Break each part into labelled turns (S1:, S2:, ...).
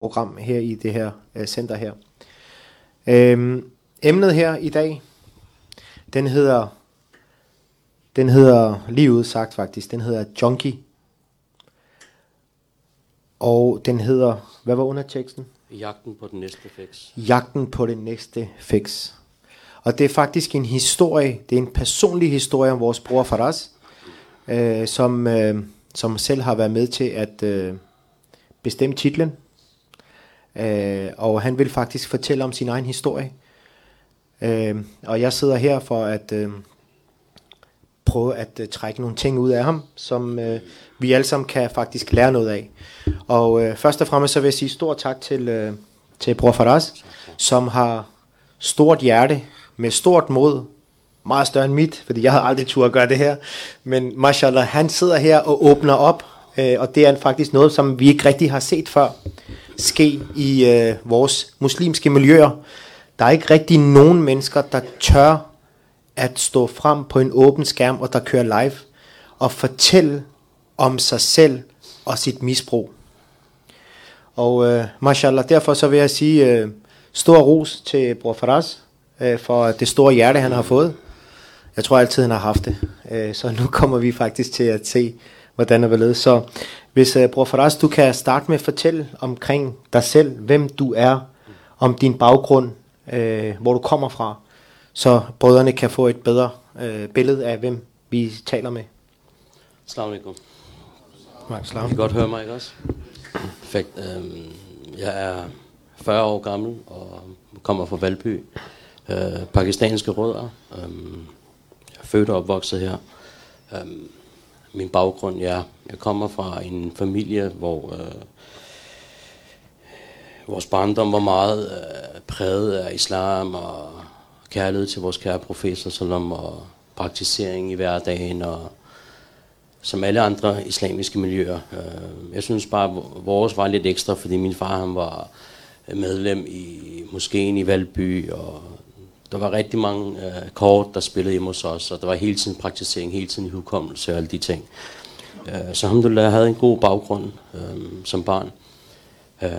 S1: program her i det her øh, center her. Øhm, emnet her i dag, den hedder, den hedder lige ud sagt faktisk, den hedder Junkie. Og den hedder, hvad var underteksten?
S2: Jagten på den næste fix.
S1: Jagten på den næste fix. Og det er faktisk en historie, det er en personlig historie om vores bror Faraz, øh, som, øh, som selv har været med til at øh, bestemme titlen. Øh, og han vil faktisk fortælle om sin egen historie. Øh, og jeg sidder her for at øh, prøve at øh, trække nogle ting ud af ham, som øh, vi alle sammen kan faktisk lære noget af. Og øh, først og fremmest så vil jeg sige stor tak til, øh, til bror Faraz, som har stort hjerte, med stort mod, meget større end mit, fordi jeg havde aldrig tur at gøre det her. Men mashallah, han sidder her og åbner op, øh, og det er faktisk noget, som vi ikke rigtig har set før ske i øh, vores muslimske miljøer. Der er ikke rigtig nogen mennesker, der tør at stå frem på en åben skærm, og der kører live, og fortælle om sig selv og sit misbrug. Og øh, mashallah, derfor så vil jeg sige øh, stor ros til Bror Faraz øh, for det store hjerte, han har fået. Jeg tror altid, han har haft det. Øh, så nu kommer vi faktisk til at se, hvordan det vil Så hvis uh, Bror Faraz, du kan starte med at fortælle omkring dig selv, hvem du er, om din baggrund, uh, hvor du kommer fra, så brødrene kan få et bedre uh, billede af, hvem vi taler med.
S2: Salam alaikum.
S1: Salam.
S2: I kan godt høre mig, ikke også? Perfekt. Øhm, jeg er 40 år gammel og kommer fra Valby. Øh, pakistanske rødder. Øhm, jeg er født og opvokset her. Øhm, min baggrund, ja, jeg kommer fra en familie, hvor øh, vores barndom var meget øh, præget af islam og kærlighed til vores kære professor Salam og praktisering i hverdagen og som alle andre islamiske miljøer. Øh, jeg synes bare, at vores var lidt ekstra, fordi min far han var medlem i moskeen i Valby, og der var rigtig mange øh, kort, der spillede hjemme hos os, og der var hele tiden praktisering, hele tiden hukommelse og alle de ting. Øh, så alhamdulillah, havde en god baggrund øh, som barn. Øh,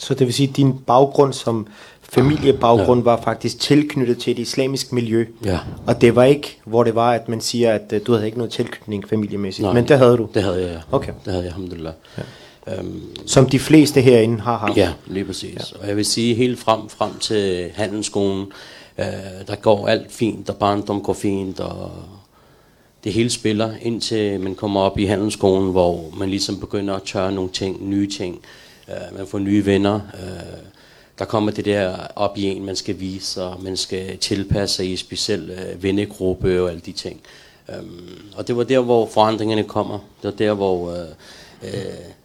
S1: så det vil sige, at din baggrund som familiebaggrund ja. var faktisk tilknyttet til et islamisk miljø.
S2: Ja.
S1: Og det var ikke, hvor det var, at man siger, at uh, du havde ikke noget tilknytning familiemæssigt.
S2: Nej,
S1: men det havde du.
S2: Det havde jeg, ja.
S1: Okay.
S2: Det havde jeg, alhamdulillah. Ja.
S1: Øhm, Som de fleste herinde har haft.
S2: Ja, lige præcis. Ja. Og jeg vil sige, helt frem, frem til handelsskolen, øh, der går alt fint, og barndom går fint, og det hele spiller, indtil man kommer op i handelsskolen, hvor man ligesom begynder at tørre nogle ting, nye ting. Øh, man får nye venner. Øh, der kommer det der op i en, man skal vise, og man skal tilpasse sig i speciel øh, vennegruppe og alle de ting. Um, og det var der, hvor forandringerne kommer. Det var der, hvor øh, øh,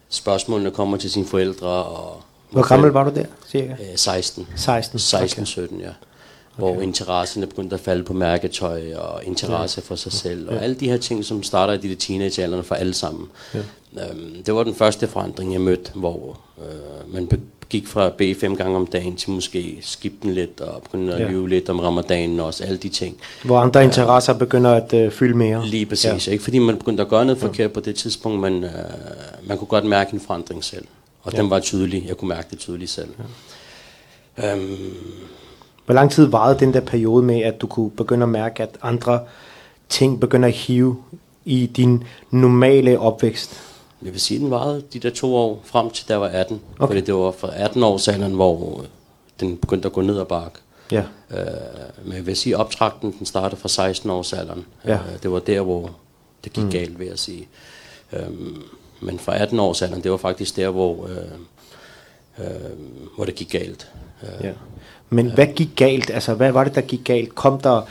S2: spørgsmålene kommer til sine forældre. Og
S1: Hvor gammel var du der, cirka?
S2: 16.
S1: 16?
S2: 16, 17, ja. Hvor okay. interesserne begyndte at falde på mærketøj, og interesse ja. for sig selv, og ja. alle de her ting, som starter i de teenagealderne for alle sammen. Ja. Øhm, det var den første forandring, jeg mødte, hvor øh, man gik fra at bede fem gange om dagen til måske skifte den lidt, og begynde at ja. lyve lidt om ramadanen også, alle de ting.
S1: Hvor andre interesser begynder at øh, fylde mere.
S2: Lige præcis, ja. ikke fordi man begyndte at gøre noget ja. forkert på det tidspunkt, men øh, man kunne godt mærke en forandring selv. Og ja. den var tydelig, jeg kunne mærke det tydeligt selv. Ja. Øhm,
S1: Hvor lang tid varede den der periode med, at du kunne begynde at mærke, at andre ting begynder at hive i din normale opvækst?
S2: Jeg vil sige, den varede de der to år frem til, der var 18. Okay. Fordi det var fra 18 års alderen, hvor den begyndte at gå ned ad bakke.
S1: Ja.
S2: Øh, men jeg vil sige, optrakten den startede fra 16 års alderen.
S1: Ja.
S2: Øh, det var der, hvor det gik mm. galt, vil jeg sige. Øh, men fra 18 års alderen, det var faktisk der, hvor, øh, øh, hvor det gik galt.
S1: Øh, ja. Men hvad gik galt? Altså, hvad var det, der gik galt? Kom der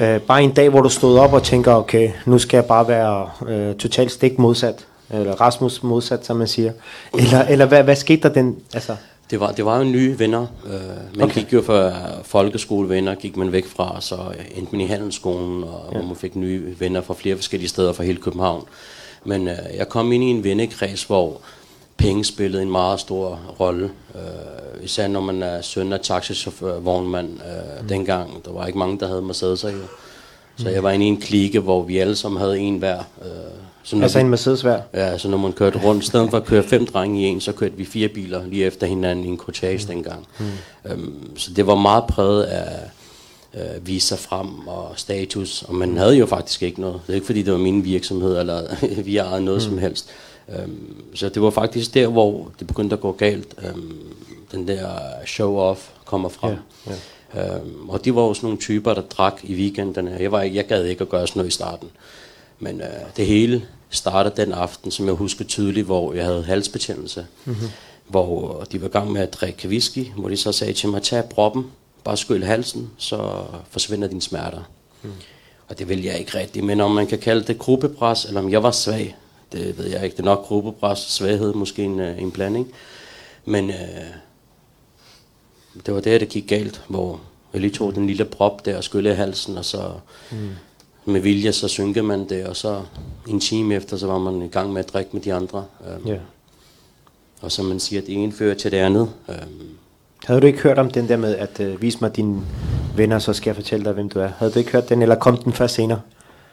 S1: øh, bare en dag, hvor du stod op og tænker, okay, nu skal jeg bare være øh, totalt stik modsat? Eller Rasmus modsat, som man siger. Eller, eller hvad, hvad skete der den... Altså?
S2: Det var, det var jo nye venner. Øh, man okay. gik jo fra folkeskolevenner, gik man væk fra, så endte man i handelsskolen, og ja. hvor man fik nye venner fra flere forskellige steder fra hele København. Men øh, jeg kom ind i en vennekreds, hvor penge spillede en meget stor rolle. Øh, især når man er søn af taxichauffør, vognmand øh, mm. dengang. Der var ikke mange, der havde Mercedes. Så mm. jeg var inde i en klike, hvor vi alle sammen havde en hver. Øh, Så når
S1: Altså
S2: vi-
S1: en Mercedes hver.
S2: Ja, så når man kørte rundt, i stedet for at køre fem drenge i en, så kørte vi fire biler lige efter hinanden i en cortege mm. dengang. Mm. Øhm, så det var meget præget af øh, vise sig frem og status, og man havde jo faktisk ikke noget. Det er ikke fordi, det var min virksomhed, eller vi ejede noget mm. som helst. Øhm, så det var faktisk der, hvor det begyndte at gå galt. Øhm, den der show-off kommer frem.
S1: Ja,
S2: Øhm, og de var jo sådan nogle typer, der drak i weekenderne. Jeg, var, jeg gad ikke at gøre sådan noget i starten. Men øh, det hele startede den aften, som jeg husker tydeligt, hvor jeg havde halsbetændelse. Mm-hmm. Hvor de var i gang med at drikke whisky, hvor de så sagde til mig, tag proppen, bare skyld halsen, så forsvinder dine smerter. Mm. Og det vil jeg ikke rigtigt. Men om man kan kalde det gruppepres, eller om jeg var svag, det ved jeg ikke. Det er nok gruppepres, svaghed, måske en, øh, en blanding. Men øh, det var der, det gik galt, hvor jeg lige tog den lille prop der og skyllede halsen, og så mm. Med vilje, så synkede man det, og så en time efter, så var man i gang med at drikke med de andre. Øhm,
S1: Ja.
S2: Og som man siger, det ene fører til det andet. Øhm,
S1: Havde du ikke hørt om den der med, at uh, vis mig dine venner, så skal jeg fortælle dig, hvem du er? Havde du ikke hørt den, eller kom den først senere?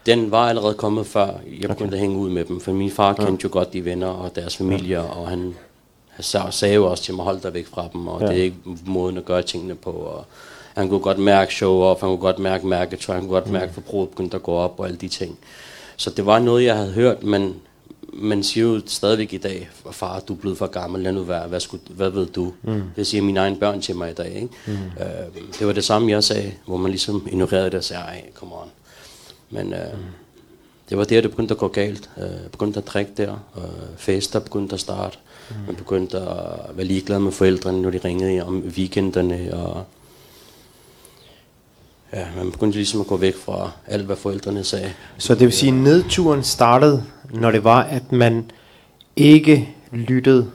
S2: den var allerede kommet før, jeg begyndte okay. at hænge ud med dem, for min far kendte jo godt de venner og deres familier, og han, han sa- sagde jo også til mig, hold dig væk fra dem, og
S1: Ja.
S2: ja. det er ikke måden at gøre tingene på. Og han kunne godt mærke show off, han kunne godt mærke mærketøj, han kunne godt mærke forbruget begyndte at gå op og alle de ting. Så det var noget, jeg havde hørt, men man siger jo stadigvæk i dag, far, du er blevet for gammel, lad nu være, hvad, skulle, hvad ved du? Mm. Det siger mine egne børn til mig i dag. Ikke? Mm. Øh, det var det samme, jeg sagde, hvor man ligesom ignorerede det og sagde, ej, come on. Men øh, mm. det var der, det begyndte at gå galt. Øh, begyndte at drikke der, og fester begyndte at starte. Mm. Man begyndte at være ligeglad med forældrene, når de ringede om weekenderne, og ja, man begyndte ligesom at gå væk fra alt, hvad forældrene sagde.
S1: Så det vil sige, at nedturen startede, når det var, at man ikke lyttede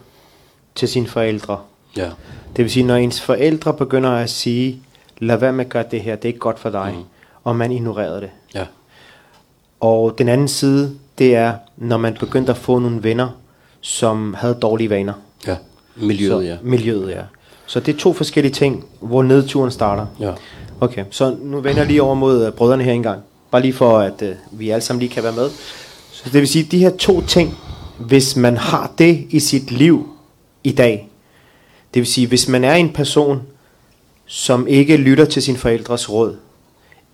S1: til sine forældre.
S2: Ja,
S1: Det vil sige, når ens forældre begynder at sige, lad være med at gøre det her, det er ikke godt for dig, mm. og man ignorerede det.
S2: ja,
S1: Og den anden side, det er, når man begyndte at få nogle venner, som havde dårlige vaner.
S2: ja. Miljøet,
S1: så,
S2: ja.
S1: Miljøet, ja. Så det er to forskellige ting, hvor nedturen starter.
S2: Ja.
S1: Okay, så nu vender jeg lige over mod uh, brødrene her engang. Bare lige for, at uh, vi alle sammen lige kan være med. Så det vil sige, de her to ting, hvis man har det i sit liv i dag, det vil sige, hvis man er en person, som ikke lytter til sin forældres råd,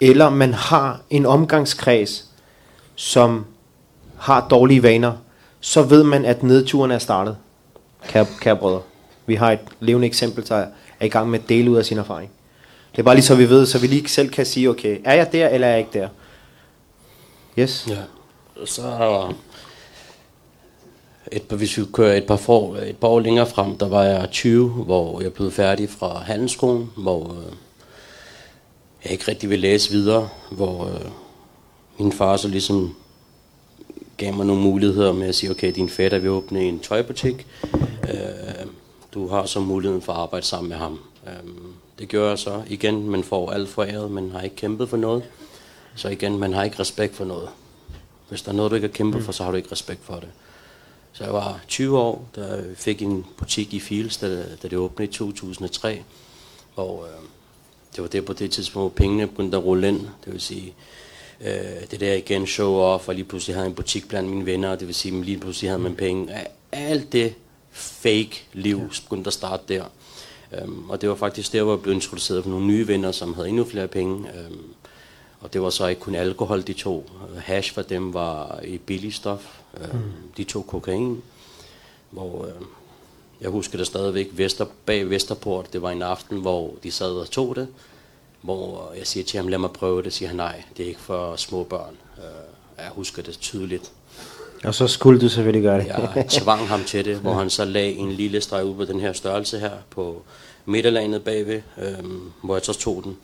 S1: eller man har en omgangskreds, som har dårlige vaner, så ved man, at nedturen er startet, kære, kære brødre. Vi har et levende eksempel, der er i gang med at dele ud af sin erfaring. Det er bare lige så vi ved, så vi lige selv kan sige, okay, er jeg der, eller er jeg ikke der? Yes?
S2: Ja. Så et par, hvis vi kører et par, for, et par år længere frem, der var jeg 20, hvor jeg blev færdig fra handelsskolen, hvor øh, jeg ikke rigtig ville læse videre, hvor øh, min far så ligesom gav mig nogle muligheder med at sige, okay, din fætter vil åbne en tøjbutik, øh, du har så muligheden for at arbejde sammen med ham. Øh, det gør jeg så igen, man får alt foræret, man har ikke kæmpet for noget, så igen, man har ikke respekt for noget. Hvis der er noget, du ikke har kæmpet for, så har du ikke respekt for det. Så jeg var 20 år, jeg fik en butik i Fields, da, da det åbnede i 2003. Og øh, det var der på det tidspunkt, hvor pengene begyndte at rulle ind. Det vil sige, øh, det der igen show off, og lige pludselig havde jeg en butik blandt mine venner, det vil sige, at lige pludselig havde man penge. Alt det fake liv begyndte at starte der. Um, og det var faktisk der, hvor jeg blev introduceret for nogle nye venner, som havde endnu flere penge. Um, og det var så ikke kun alkohol, de to. Hash for dem var et billigt stof. Mm. De to kokain. Hvor øh, jeg husker det stadigvæk Vester, bag Vesterport. Det var en aften, hvor de sad og tog det. Hvor jeg siger til ham, lad mig prøve det. Siger han, nej, det er ikke for små børn. Øh, jeg husker det tydeligt.
S1: Og så skulle du selvfølgelig gøre det.
S2: Jeg tvang ham til det, hvor han så lagde en lille streg ud på den her størrelse her på midterlaget bagved, øhm, hvor jeg så tog den.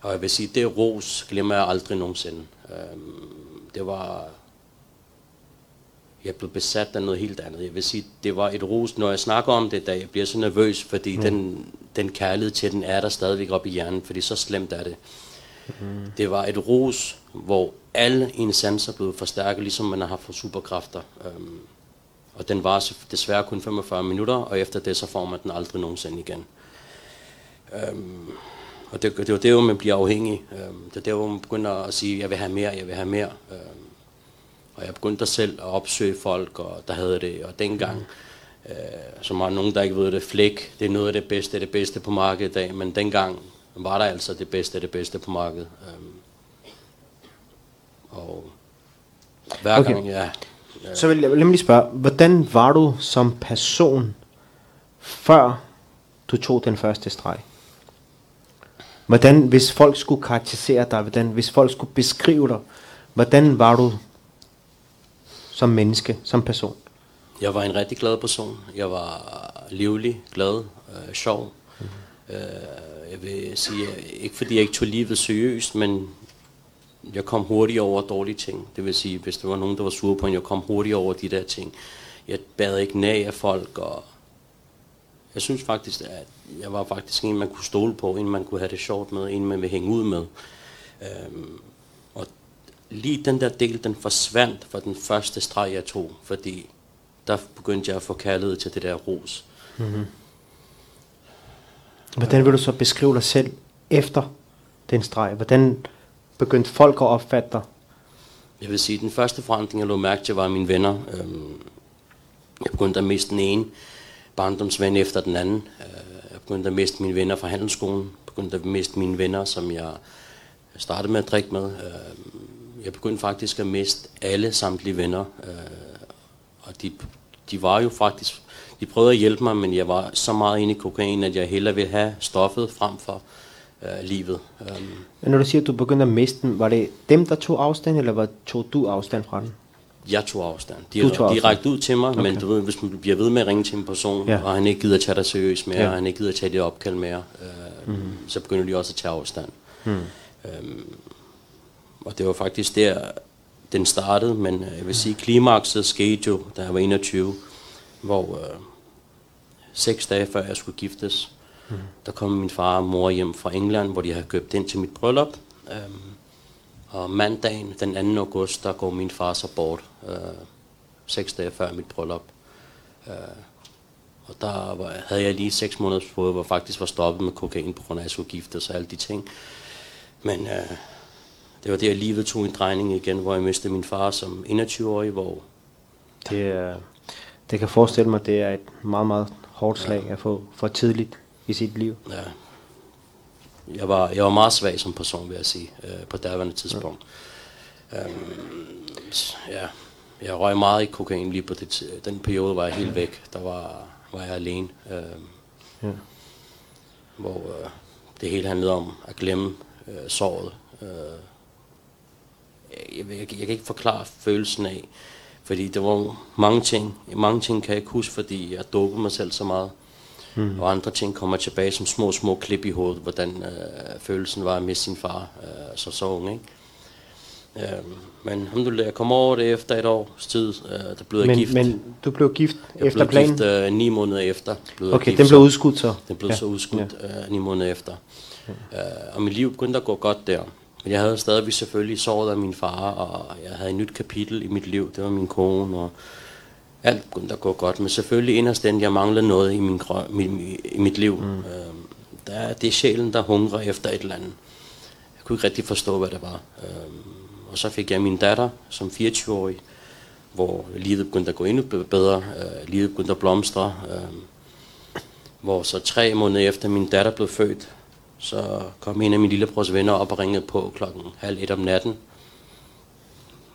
S2: Og jeg vil sige, det ros glemmer jeg aldrig nogensinde. Øhm, det var... Jeg blev besat af noget helt andet. Jeg vil sige, det var et ros, når jeg snakker om det, da jeg bliver så nervøs, fordi mm. den, den kærlighed til den er der stadigvæk op i hjernen, fordi så slemt er det. Mm. Det var et ros, hvor alle ens sanser blevet forstærket, ligesom man har fået for superkræfter. Øhm, og den var desværre kun 45 minutter, og efter det, så får man den aldrig nogensinde igen. Øhm, og det, det var der, hvor man bliver afhængig. Øhm, det er der, hvor man begynder at sige, jeg vil have mere, jeg vil have mere. Øhm, og jeg begyndte selv at opsøge folk, og der havde det, og dengang, øh, som har nogen, der ikke ved det, flæk, det er noget af det bedste, det bedste på markedet i dag, men dengang var der altså det bedste, det bedste på markedet. Øhm, og hver
S1: Okay.
S2: gang, ja,
S1: Så vil jeg nemlig spørge, hvordan var du som person, før du tog den første streg? Hvordan, hvis folk skulle karakterisere dig, hvordan, hvis folk skulle beskrive dig, hvordan var du som menneske, som person?
S2: Jeg var en rigtig glad person. Jeg var livlig, glad, øh, sjov. Mm. Øh, jeg vil sige, ikke fordi jeg ikke tog livet seriøst, men jeg kom hurtigt over dårlige ting. Det vil sige, hvis der var nogen, der var sure på en, jeg kom hurtigt over de der ting. Jeg bad ikke nag af folk, og jeg synes faktisk, at jeg var faktisk en, man kunne stole på, en man kunne have det sjovt med, en man ville hænge ud med. Øhm, og lige den der del, den forsvandt fra den første streg, jeg tog, fordi der begyndte jeg at få kærlighed til det der ros. Mm-hmm.
S1: Hvordan vil du så beskrive dig selv efter den streg? Hvordan begyndte folk at opfatte dig?
S2: Jeg vil sige, at den første forandring, jeg lå mærke til, var mine venner. Øhm, Jeg begyndte at miste den ene barndomsven efter den anden. Øh, Jeg begyndte at miste mine venner fra handelsskolen. Jeg begyndte at miste mine venner, som jeg startede med at drikke med. Øh, Jeg begyndte faktisk at miste alle samtlige venner. Øh, Og de, de var jo faktisk... De prøvede at hjælpe mig, men jeg var så meget inde i kokain, at jeg hellere ville have stoffet frem for øh, livet. Øhm,
S1: Men når du siger, at du begyndte at miste den, var det dem, der tog afstand, eller var, tog du afstand fra den?
S2: Jeg tog afstand. De,
S1: Du tog
S2: de rakte ud til mig, okay. men du ved, hvis man bliver ved med at ringe til en person,
S1: Ja.
S2: og han ikke gider at tage dig seriøst mere,
S1: Ja.
S2: og han ikke gider at tage det opkald mere, øh, mm. så begynder de også at tage afstand.
S1: Hmm.
S2: Øhm, og det var faktisk der, den startede, men øh, jeg vil sige, klimakset skete jo, da jeg var 21, hvor øh, seks dage før jeg skulle giftes, mm. der kom min far og mor hjem fra England, hvor de havde købt ind til mit bryllup. Øhm, og mandagen, den 2. august, der går min far så bort, øh, seks dage før mit bryllup. Øh, og der var, havde jeg lige seks måneders prøve, hvor jeg faktisk var stoppet med kokain, på grund af, at jeg skulle giftes og alle de ting. Men øh, det var der, livet tog en drejning igen, hvor jeg mistede min far som 21-årig, hvor
S1: Det, det kan forestille mig, det er et meget, meget hårdt slag at få for tidligt i sit liv.
S2: ja, jeg, var, jeg var meget svag som person, vil jeg sige, øh, på daværende tidspunkt. Ja. Øhm, ja, jeg røg meget i kokain lige på det, den periode, var jeg helt væk. Der var, var jeg alene. Øh,
S1: Ja.
S2: hvor øh, det hele handlede om at glemme øh, såret. Øh, jeg, jeg, jeg kan ikke forklare følelsen af, fordi der var mange ting, mange ting kan jeg ikke huske, fordi jeg dopede mig selv så meget. Mm. Og andre ting kommer tilbage som små, små klip i hovedet, hvordan øh, følelsen var at miste sin far øh, så så ung, ikke? Øh, men alhamdulillah, jeg kom over det efter et års tid, øh, der blev jeg
S1: Men,
S2: gift.
S1: men du blev gift
S2: jeg
S1: efter
S2: blev
S1: planen?
S2: gift øh, ni måneder efter. Blev jeg
S1: okay,
S2: gift,
S1: den blev udskudt så?
S2: den blev
S1: ja.
S2: så udskudt ja. øh, ni måneder efter. Ja. Øh, og mit liv begyndte at gå godt der. Men jeg havde stadigvæk selvfølgelig såret af min far, og jeg havde et nyt kapitel i mit liv. Det var min kone, og alt begyndte at gå godt. Men selvfølgelig inderst inde, jeg manglede noget i, min, grø- mi- i mit liv. Mm. Øh, der, er- det er sjælen, der hungrer efter et eller andet. Jeg kunne ikke rigtig forstå, hvad det var. Øh, og så fik jeg min datter som 24-årig, hvor livet begyndte at gå endnu bedre. Øh, livet begyndte at blomstre. Øh, hvor så tre måneder efter min datter blev født, så kom en af mine lillebrors venner op og ringede på klokken halv et om natten.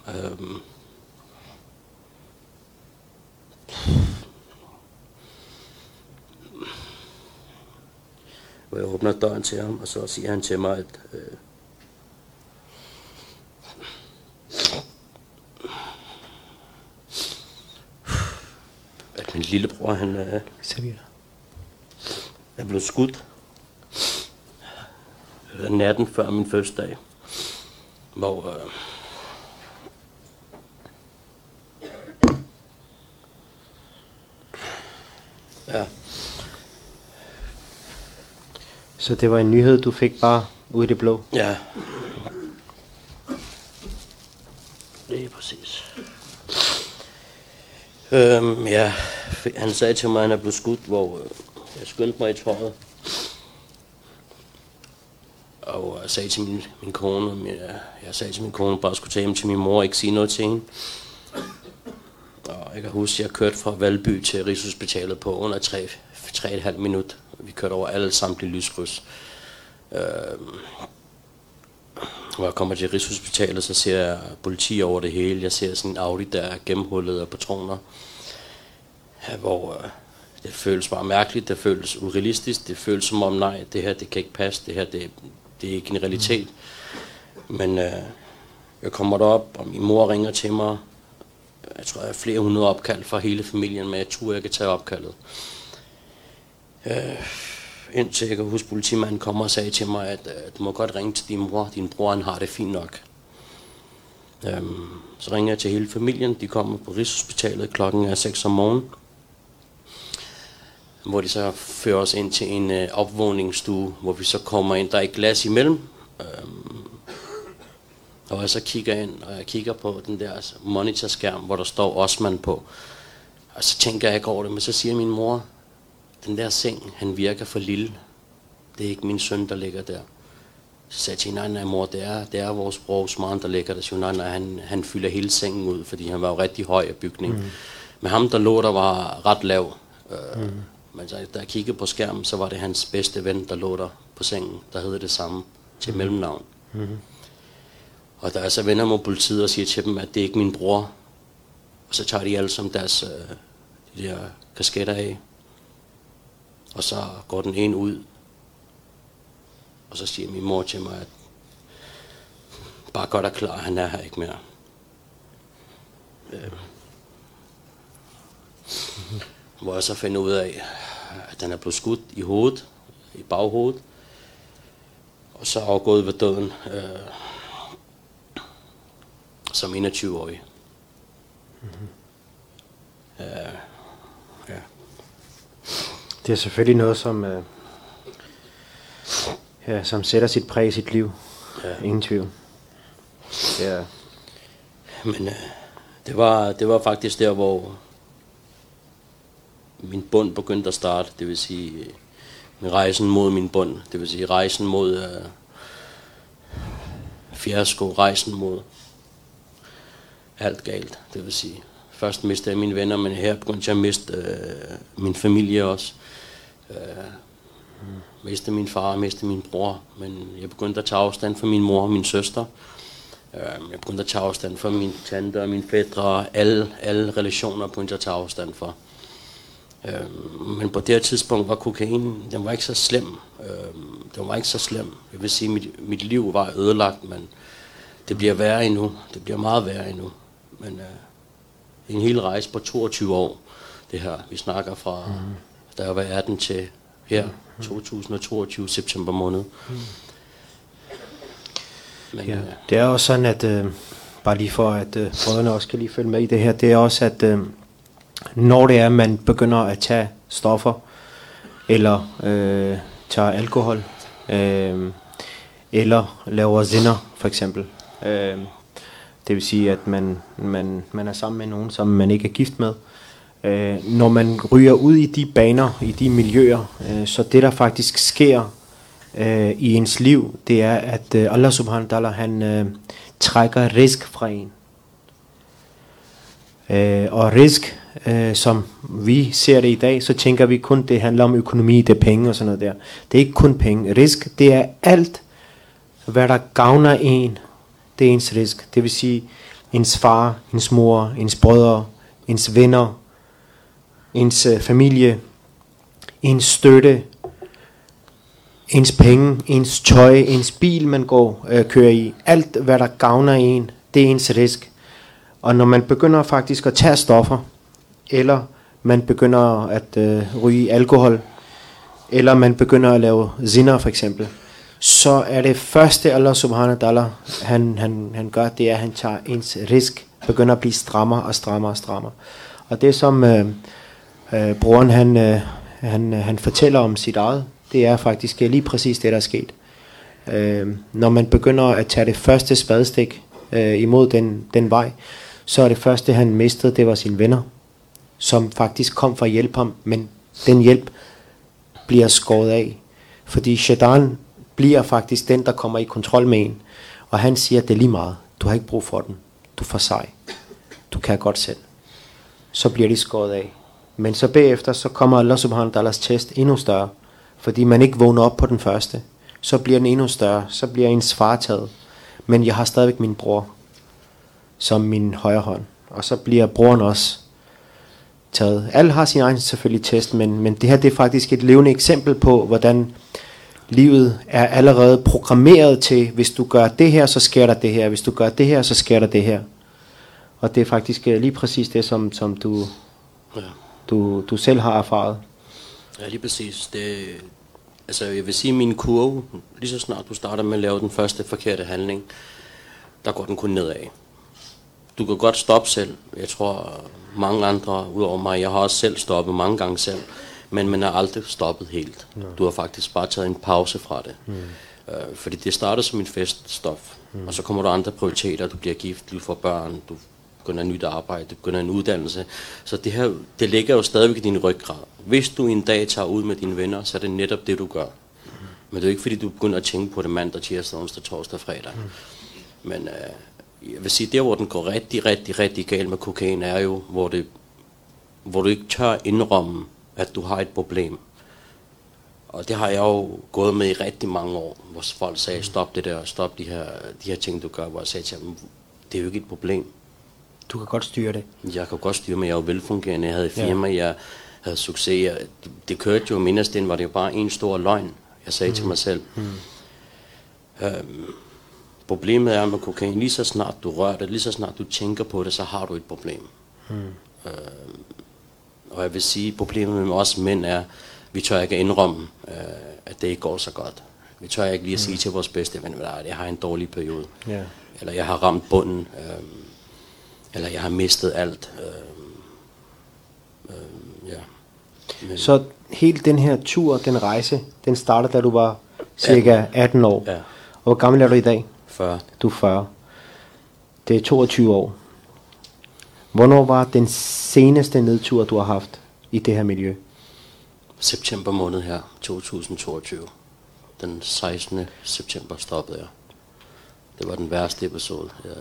S2: Øhm, hvor jeg åbner døren til ham, og så siger han til mig, at øh, at min lillebror, han er,
S1: Servietter.
S2: er blevet skudt øh, natten før min fødselsdag, hvor øh, ja,
S1: Så det var en nyhed, du fik bare ud i det blå?
S2: ja, det er præcis. Øhm, ja, han sagde til mig, at han er blevet skudt, hvor øh, jeg skyndte mig i tøjet. Og jeg sagde til min, min kone, jeg, jeg sagde til min kone, bare skulle tage hjem til min mor og ikke sige noget til hende. Jeg kan huske, jeg kørte fra Valby til Rigshospitalet på under 3,5 minut. Vi kørte over alle samtlige lyskryds. Øh, hvor jeg kommer til Rigshospitalet, så ser jeg politi over det hele. Jeg ser sådan en Audi, der er gennemhullet af patroner. Hvor øh, det føles bare mærkeligt, det føles urealistisk, det føles som om, nej, det her det kan ikke passe, det her det, det er ikke en realitet. Men øh, jeg kommer derop, og min mor ringer til mig. Jeg tror, jeg har flere hundrede opkald fra hele familien, men jeg tror, jeg kan tage opkaldet. Øh, indtil jeg kan huske, politimanden kommer og sagde til mig, at øh, du må godt ringe til din mor. Din bror han har det fint nok. Øh, så ringer jeg til hele familien. De kommer på Rigshospitalet klokken er 6 om morgenen. Hvor de så fører os ind til en øh, opvågningsstue, hvor vi så kommer ind. Der er et glas imellem. øh, og jeg så kigger ind, og jeg kigger på den der monitorskærm, hvor der står Osman på. Og så tænker jeg ikke over det, men så siger min mor, den der seng, han virker for lille. Det er ikke min søn, der ligger der. Så sagde jeg nej, nej mor, det er, det er vores bror Osman, der ligger der. Så nej, nej, han, han fylder hele sengen ud, fordi han var jo rigtig høj af bygning. Mm. Men ham, der lå der, var ret lav. Øh, mm. Men så, da jeg kiggede på skærmen, så var det hans bedste ven, der lå der på sengen, der hed det samme til mm. mellemnavn. Mm. Og der er så vender mod politiet og siger til dem, at det er ikke min bror. Og så tager de alle som deres øh, de der kasketter af. Og så går den ene ud, og så siger min mor til mig, at bare godt er klar, han er her ikke mere. Øh. Hvor jeg så finder ud af, at den er blevet skudt i hovedet, i baghovedet, og så afgået ved døden øh, som 21-årig. Mm-hmm.
S1: Øh, ja. Det er selvfølgelig noget, som, øh, ja, som sætter sit præg i sit liv. Ja. Ingen tvivl.
S2: Ja. Men øh, det, var, det var faktisk der, hvor min bund begyndte at starte. Det vil sige, øh, min rejsen mod min bund. Det vil sige, rejsen mod øh, fiasko, rejsen mod alt galt. Det vil sige, først mistede jeg mine venner, men her begyndte jeg at miste øh, min familie også. Øh, miste min far, miste min bror, men jeg begyndte at tage afstand fra min mor og min søster. Øh, jeg begyndte at tage afstand fra min tante og min fædre, alle, alle relationer begyndte jeg at tage afstand fra. Øh, men på det her tidspunkt var kokain, den var ikke så slem. Øh, den var ikke så slem. Jeg vil sige, mit, mit liv var ødelagt, men det bliver værre endnu. Det bliver meget værre endnu. Men øh, en hel rejse på 22 år, det her. Vi snakker fra, mm. da jeg var 18 til her, mm. 2022, september måned. Mm.
S1: Men, ja, øh, det er også sådan, at øh, bare lige for at øh, brødrene også kan lige følge med i det her, det er også, at øh, når det er, at man begynder at tage stoffer, eller øh, tager alkohol, øh, eller laver zinder for eksempel, øh, det vil sige, at man, man, man er sammen med nogen, som man ikke er gift med. Øh, når man ryger ud i de baner, i de miljøer, øh, så det der faktisk sker øh, i ens liv, det er, at øh, Allah subhanahu wa ta'ala, han øh, trækker risk fra en. Øh, og risk, øh, som vi ser det i dag, så tænker vi kun, det handler om økonomi, det er penge og sådan noget der. Det er ikke kun penge. Risk, det er alt, hvad der gavner en, det er ens risk. Det vil sige, ens far, ens mor, ens brødre, ens venner, ens øh, familie, ens støtte, ens penge, ens tøj, ens bil, man går øh, kører i. Alt, hvad der gavner en, det er ens risk. Og når man begynder faktisk at tage stoffer, eller man begynder at øh, ryge alkohol, eller man begynder at lave zinder for eksempel, så er det første Allah subhanahu wa ta'ala, han, han, han gør, det er, at han tager ens risk, begynder at blive strammer og strammer og strammer. Og det som øh, øh, broren han, øh, han, han fortæller om sit eget, det er faktisk lige præcis det, der er sket. Øh, når man begynder at tage det første spadestik øh, imod den, den vej, så er det første, han mistede, det var sine venner, som faktisk kom for at hjælpe ham, men den hjælp bliver skåret af. Fordi shaitan bliver faktisk den, der kommer i kontrol med en. Og han siger, at det er lige meget. Du har ikke brug for den. Du får sej. Du kan godt selv. så bliver de skåret af. Men så bagefter, så kommer Allah subhanahu wa ta'alas test endnu større, fordi man ikke vågner op på den første. Så bliver den endnu større, så bliver ens far taget. Men jeg har stadigvæk min bror som min højre hånd. Og så bliver broren også taget. Alle har sin egen selvfølgelig test, men, men det her det er faktisk et levende eksempel på, hvordan livet er allerede programmeret til, hvis du gør det her, så sker der det her. Hvis du gør det her, så sker der det her. Og det er faktisk øh, lige præcis det, som, som du,
S2: Ja.
S1: du, du selv har erfaret.
S2: Ja, lige præcis. Det, altså, jeg vil sige, at min kurve, lige så snart du starter med at lave den første forkerte handling, der går den kun nedad. Du kan godt stoppe selv. Jeg tror, mange andre, udover mig, jeg har også selv stoppet mange gange selv, men man har aldrig stoppet helt. No. Du har faktisk bare taget en pause fra det. Mm. Øh, fordi det startede som en feststof, mm. og så kommer der andre prioriteter. Du bliver gift, du får børn, du begynder et nyt arbejde, du begynder en uddannelse. Så det her, det ligger jo stadigvæk i din ryggrad. Hvis du en dag tager ud med dine venner, så er det netop det, du gør. Men det er jo ikke fordi, du begynder at tænke på det mandag, tirsdag, onsdag, torsdag, fredag. Mm. Men øh, jeg vil sige, der hvor den går rigtig, rigtig, rigtig galt med kokain, er jo, hvor, det, hvor du ikke tør indrømme, at du har et problem. Og det har jeg jo gået med i rigtig mange år, hvor folk sagde, stop det der, stop de her, de her ting, du gør, hvor jeg sagde til dem, det er jo ikke et problem.
S1: Du kan godt styre det.
S2: Jeg kan godt styre mig, jeg er jo velfungerende, jeg havde et firma, ja. jeg havde succes, jeg, det, det kørte jo, mindes den var det jo bare en stor løgn, jeg sagde mm. til mig selv. Mm. Øhm, problemet er med kokain, lige så snart du rører det, lige så snart du tænker på det, så har du et problem. Mm. Øhm, og jeg vil sige, problemet med os mænd er, vi tør ikke indrømme, øh, at det ikke går så godt. Vi tør ikke lige at sige mm. til vores bedste ven, at jeg har en dårlig periode.
S1: Ja.
S2: Eller jeg har ramt bunden. Øh, eller jeg har mistet alt. Øh, øh, ja. Men,
S1: Så helt den her tur, den rejse, den starter, da du var cirka 18 år.
S2: Ja.
S1: Og hvor gammel er du i dag?
S2: 40.
S1: Du er 40. Det er 22 år. Hvornår var den seneste nedtur, du har haft i det her miljø?
S2: September måned her, 2022. Den 16. september stoppede jeg. Det var den værste episode. Jeg,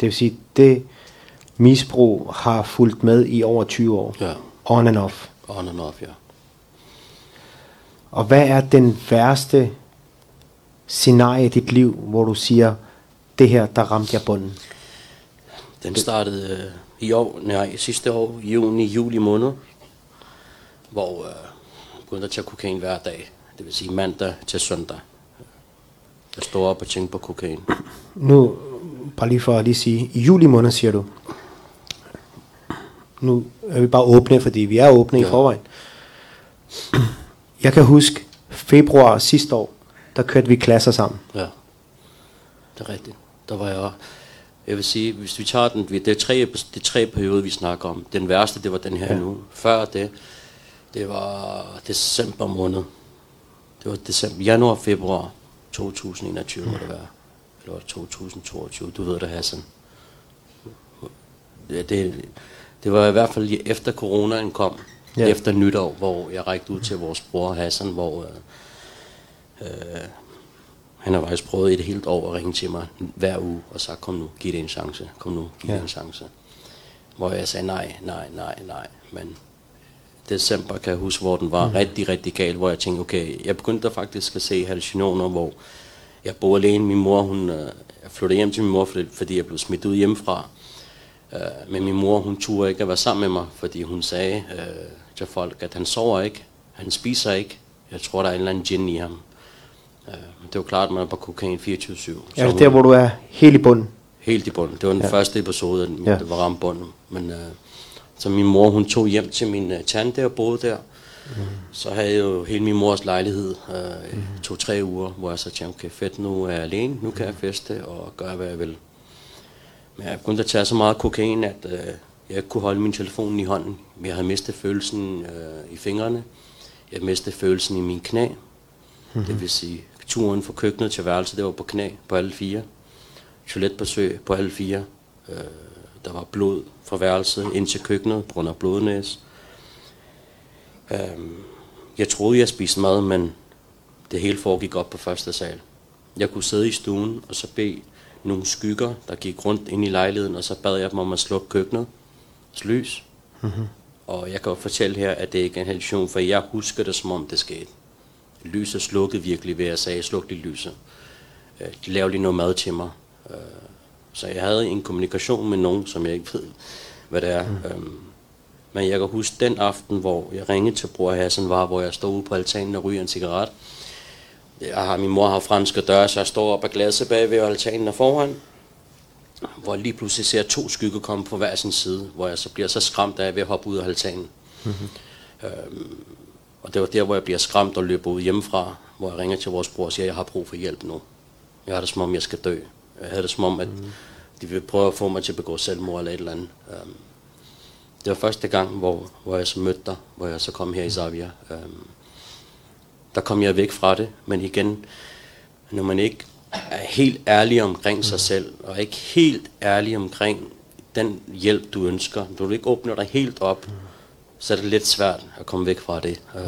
S1: Det vil sige, det misbrug har fulgt med i over 20 år.
S2: ja,
S1: On and off.
S2: on and off, ja.
S1: Og hvad er den værste scenarie i dit liv, hvor du siger, det her, der ramte jeg bunden?
S2: Den startede øh, i år, nej, sidste år, juni, juli måned, hvor øh, begyndte at tage kokain hver dag. Det vil sige mandag til søndag. Jeg stod op og tænkte på kokain.
S1: Nu, bare lige for at lige sige, i juli måned siger du, nu er vi bare åbne, fordi vi er åbne ja. i forvejen. Jeg kan huske, februar sidste år, der kørte vi klasser sammen.
S2: Ja, det er rigtigt. Der var jeg Jeg vil sige, hvis vi tager den, det er tre, det er tre perioder, vi snakker om. Den værste, det var den her
S1: Ja.
S2: nu. Før det, det var december måned. Det var december, januar, februar 2021 må det være. Eller var det 2022, du ved det, Hassan. Det, det, det var i hvert fald efter coronaen kom.
S1: Ja.
S2: Ja. Efter nytår, hvor jeg rækte ud til vores bror Hassan, hvor øh, øh, han har faktisk prøvet et helt år at ringe til mig hver uge og sagt, kom nu, giv det en chance, kom nu, giv
S1: Ja.
S2: det en chance. Hvor jeg sagde nej, nej, nej, nej, men december kan jeg huske, hvor den var mm. rigtig, rigtig gal, hvor jeg tænkte, okay, jeg begyndte faktisk at se hallucinationer, hvor jeg boede alene, min mor, hun, øh, jeg flyttede hjem til min mor, fordi, fordi jeg blev smidt ud hjemmefra. Øh, men min mor, hun turde ikke at være sammen med mig, fordi hun sagde øh, til folk, at han sover ikke, han spiser ikke, jeg tror, der er en eller anden gin i ham. Øh, det var klart, at man er på kokain 24-7. Så
S1: Er det
S2: hun-
S1: der, hvor du er helt i bunden?
S2: Helt i bunden. Det var den
S1: Ja.
S2: ja. første episode, den,
S1: Ja.
S2: ja. det var ramt bunden. Men øh, så min mor, hun tog hjem til min øh, tante og boede der. Mm. Så havde jeg jo hele min mors lejlighed øh, mm. to-tre uger, hvor jeg så tænkte, okay fedt, nu er jeg alene, nu kan jeg feste og gøre, hvad jeg vil. Men jeg begyndte at tage så meget kokain, at øh, jeg ikke kunne holde min telefon i hånden. Jeg havde mistet følelsen øh, i fingrene. Jeg mistet følelsen i min knæ. Mm-hmm. Det vil sige, turen fra køkkenet til værelset, det var på knæ på alle fire toiletbesøg på alle fire. Øh, der var blod fra værelset ind til køkkenet på grund af blodnæs. Øh, jeg troede, jeg spiste mad, men det hele foregik op på første sal. Jeg kunne sidde i stuen og så bede nogle skygger, der gik rundt ind i lejligheden, og så bad jeg dem om at slukke køkkenet, lys, Mm-hmm. Og jeg kan jo fortælle her, at det ikke er en hallucination, for jeg husker det, som om det skete. Lyset slukkede virkelig ved, at jeg sagde, sluk lige lyset. Øh, de lavede lige noget mad til mig. Øh, så jeg havde en kommunikation med nogen, som jeg ikke ved, hvad det er. Mm. Øhm, men jeg kan huske den aften, hvor jeg ringede til bror Hassan var, hvor jeg stod ude på altanen og ryger en cigaret. Jeg har, min mor har franske døre, så jeg står op og glasset bag ved altanen og foran. Hvor jeg lige pludselig ser to skygger komme på hver sin side, hvor jeg så bliver så skræmt af ved at hoppe ud af altanen. Mm-hmm. Øhm, og det var der, hvor jeg bliver skræmt og løber ud hjemmefra, hvor jeg ringer til vores bror og siger, at jeg har brug for hjælp nu. Jeg har det som om, jeg skal dø. Jeg havde det som om, at mm. de vil prøve at få mig til at begå selvmord eller et eller andet. Um, det var første gang, hvor, hvor jeg så mødte dig, hvor jeg så kom her i Zavia. Um, der kom jeg væk fra det, men igen, når man ikke er helt ærlig omkring sig selv, og ikke helt ærlig omkring den hjælp, du ønsker, når du ikke åbner dig helt op, så er det lidt svært at komme væk fra det. Um,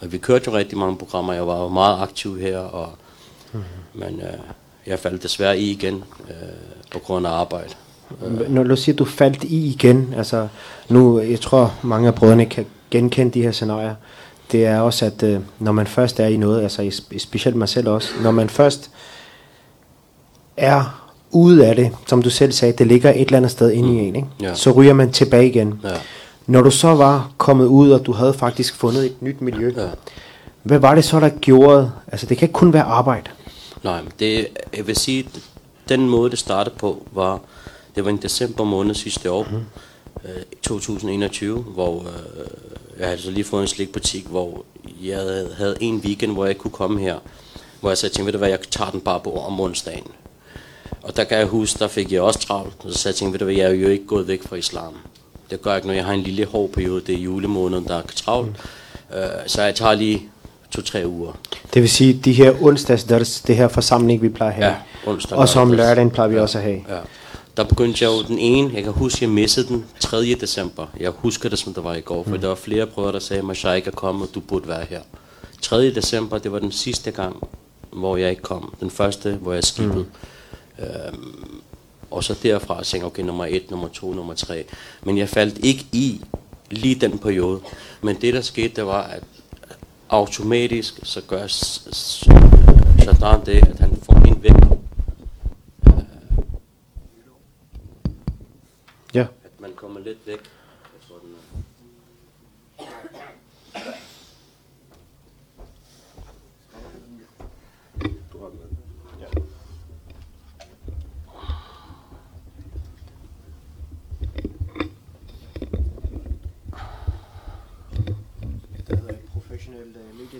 S2: men vi kørte jo rigtig mange programmer, jeg var jo meget aktiv her, og, men uh, jeg faldt desværre i igen uh, på grund af arbejde.
S1: Når du siger, du faldt i igen, altså nu, jeg tror mange af brødrene kan genkende de her scenarier, det er også, at øh, når man først er i noget, altså specielt mig selv også, når man først er ude af det, som du selv sagde, det ligger et eller andet sted inde mm. i en, ikke? Ja. så ryger man tilbage igen. Ja. Når du så var kommet ud, og du havde faktisk fundet et nyt miljø, ja. hvad var det så, der gjorde, altså det kan ikke kun være arbejde.
S2: Nej, det, jeg vil sige, den måde det startede på, var, det var en december måned sidste år, mm. øh, 2021, hvor øh, jeg havde så lige fået en slikbutik, hvor jeg havde, havde en weekend, hvor jeg kunne komme her, hvor jeg så tænkte, ved du hvad, jeg tager den bare på om onsdagen. Og der kan jeg huske, der fik jeg også travlt, og så jeg tænkte, ved du hvad, jeg er jo ikke gået væk fra islam. Det gør ikke, når jeg har en lille hård periode, det er julemåneden, der er travlt. Mm. Øh, så jeg tager lige to-tre uger.
S1: Det vil sige, de her onsdags, det her forsamling, vi plejer at have. Ja, onsdag, og så om lørdagen plejer vi ja, også at have. Ja.
S2: Der begyndte jeg jo den ene, jeg kan huske, jeg missede den 3. december. Jeg husker det, som det var i går, for mm. der var flere prøver, der sagde, at jeg ikke er kommet, og du burde være her. 3. december, det var den sidste gang, hvor jeg ikke kom. Den første, hvor jeg skibede. Mm. Øhm, og så derfra tænkte okay, nummer 1, nummer 2, nummer 3. Men jeg faldt ikke i lige den periode. Men det, der skete, det var, at automatisk, så gør Shadran det, at han får en væk.
S1: Ja.
S2: At man kommer lidt væk. Jeg tror, den er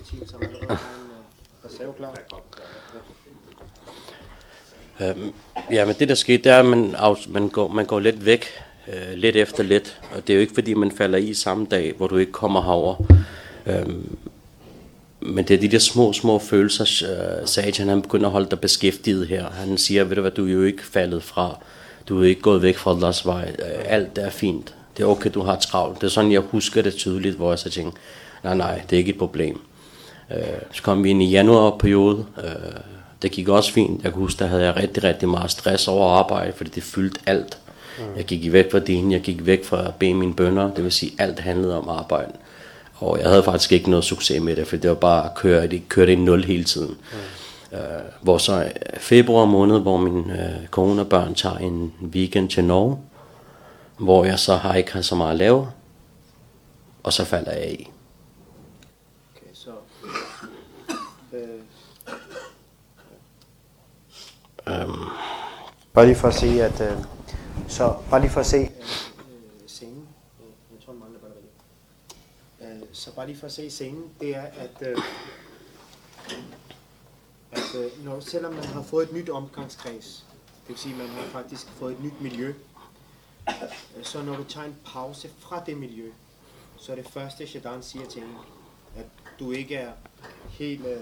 S1: professionelt som allerede har en øh, klar.
S2: Øhm, ja, men det der skete, det er, at man, man, går, man går lidt væk, øh, lidt efter lidt. Og det er jo ikke, fordi man falder i samme dag, hvor du ikke kommer herover. Øhm, men det er de der små, små følelser, øh, Satan han begynder at holde dig beskæftiget her. Han siger, ved du hvad, du er jo ikke faldet fra. Du er ikke gået væk fra Allahs vej. Øh, alt er fint. Det er okay, du har travlt. Det er sådan, jeg husker det tydeligt, hvor jeg så tænker, nej, nej, det er ikke et problem. Øh, så kom vi ind i januarperiode. Øh, det gik også fint. Jeg kan huske, der havde jeg rigtig, rigtig meget stress over arbejde, fordi det fyldte alt. Mm. Jeg gik væk fra din, jeg gik væk fra at bede mine bønder, det vil sige, alt handlede om arbejde. Og jeg havde faktisk ikke noget succes med det, for det var bare at køre, det kørte i nul hele tiden. Mm. Uh, hvor så februar måned, hvor min uh, kone og børn tager en weekend til Norge, hvor jeg så har ikke har så meget at lave, og så falder jeg i.
S1: Øhm. Bare lige for at se, at... Øh, så bare lige for at se øh, scenen. Øh, jeg tror, mangler batterier. Øh, så bare lige for at se scenen, det er, at... Øh, at øh, når, selvom man har fået et nyt omgangskreds, det vil sige, at man har faktisk fået et nyt miljø, så når du tager en pause fra det miljø, så er det første, Shadan siger til hende, at du ikke er helt... Øh,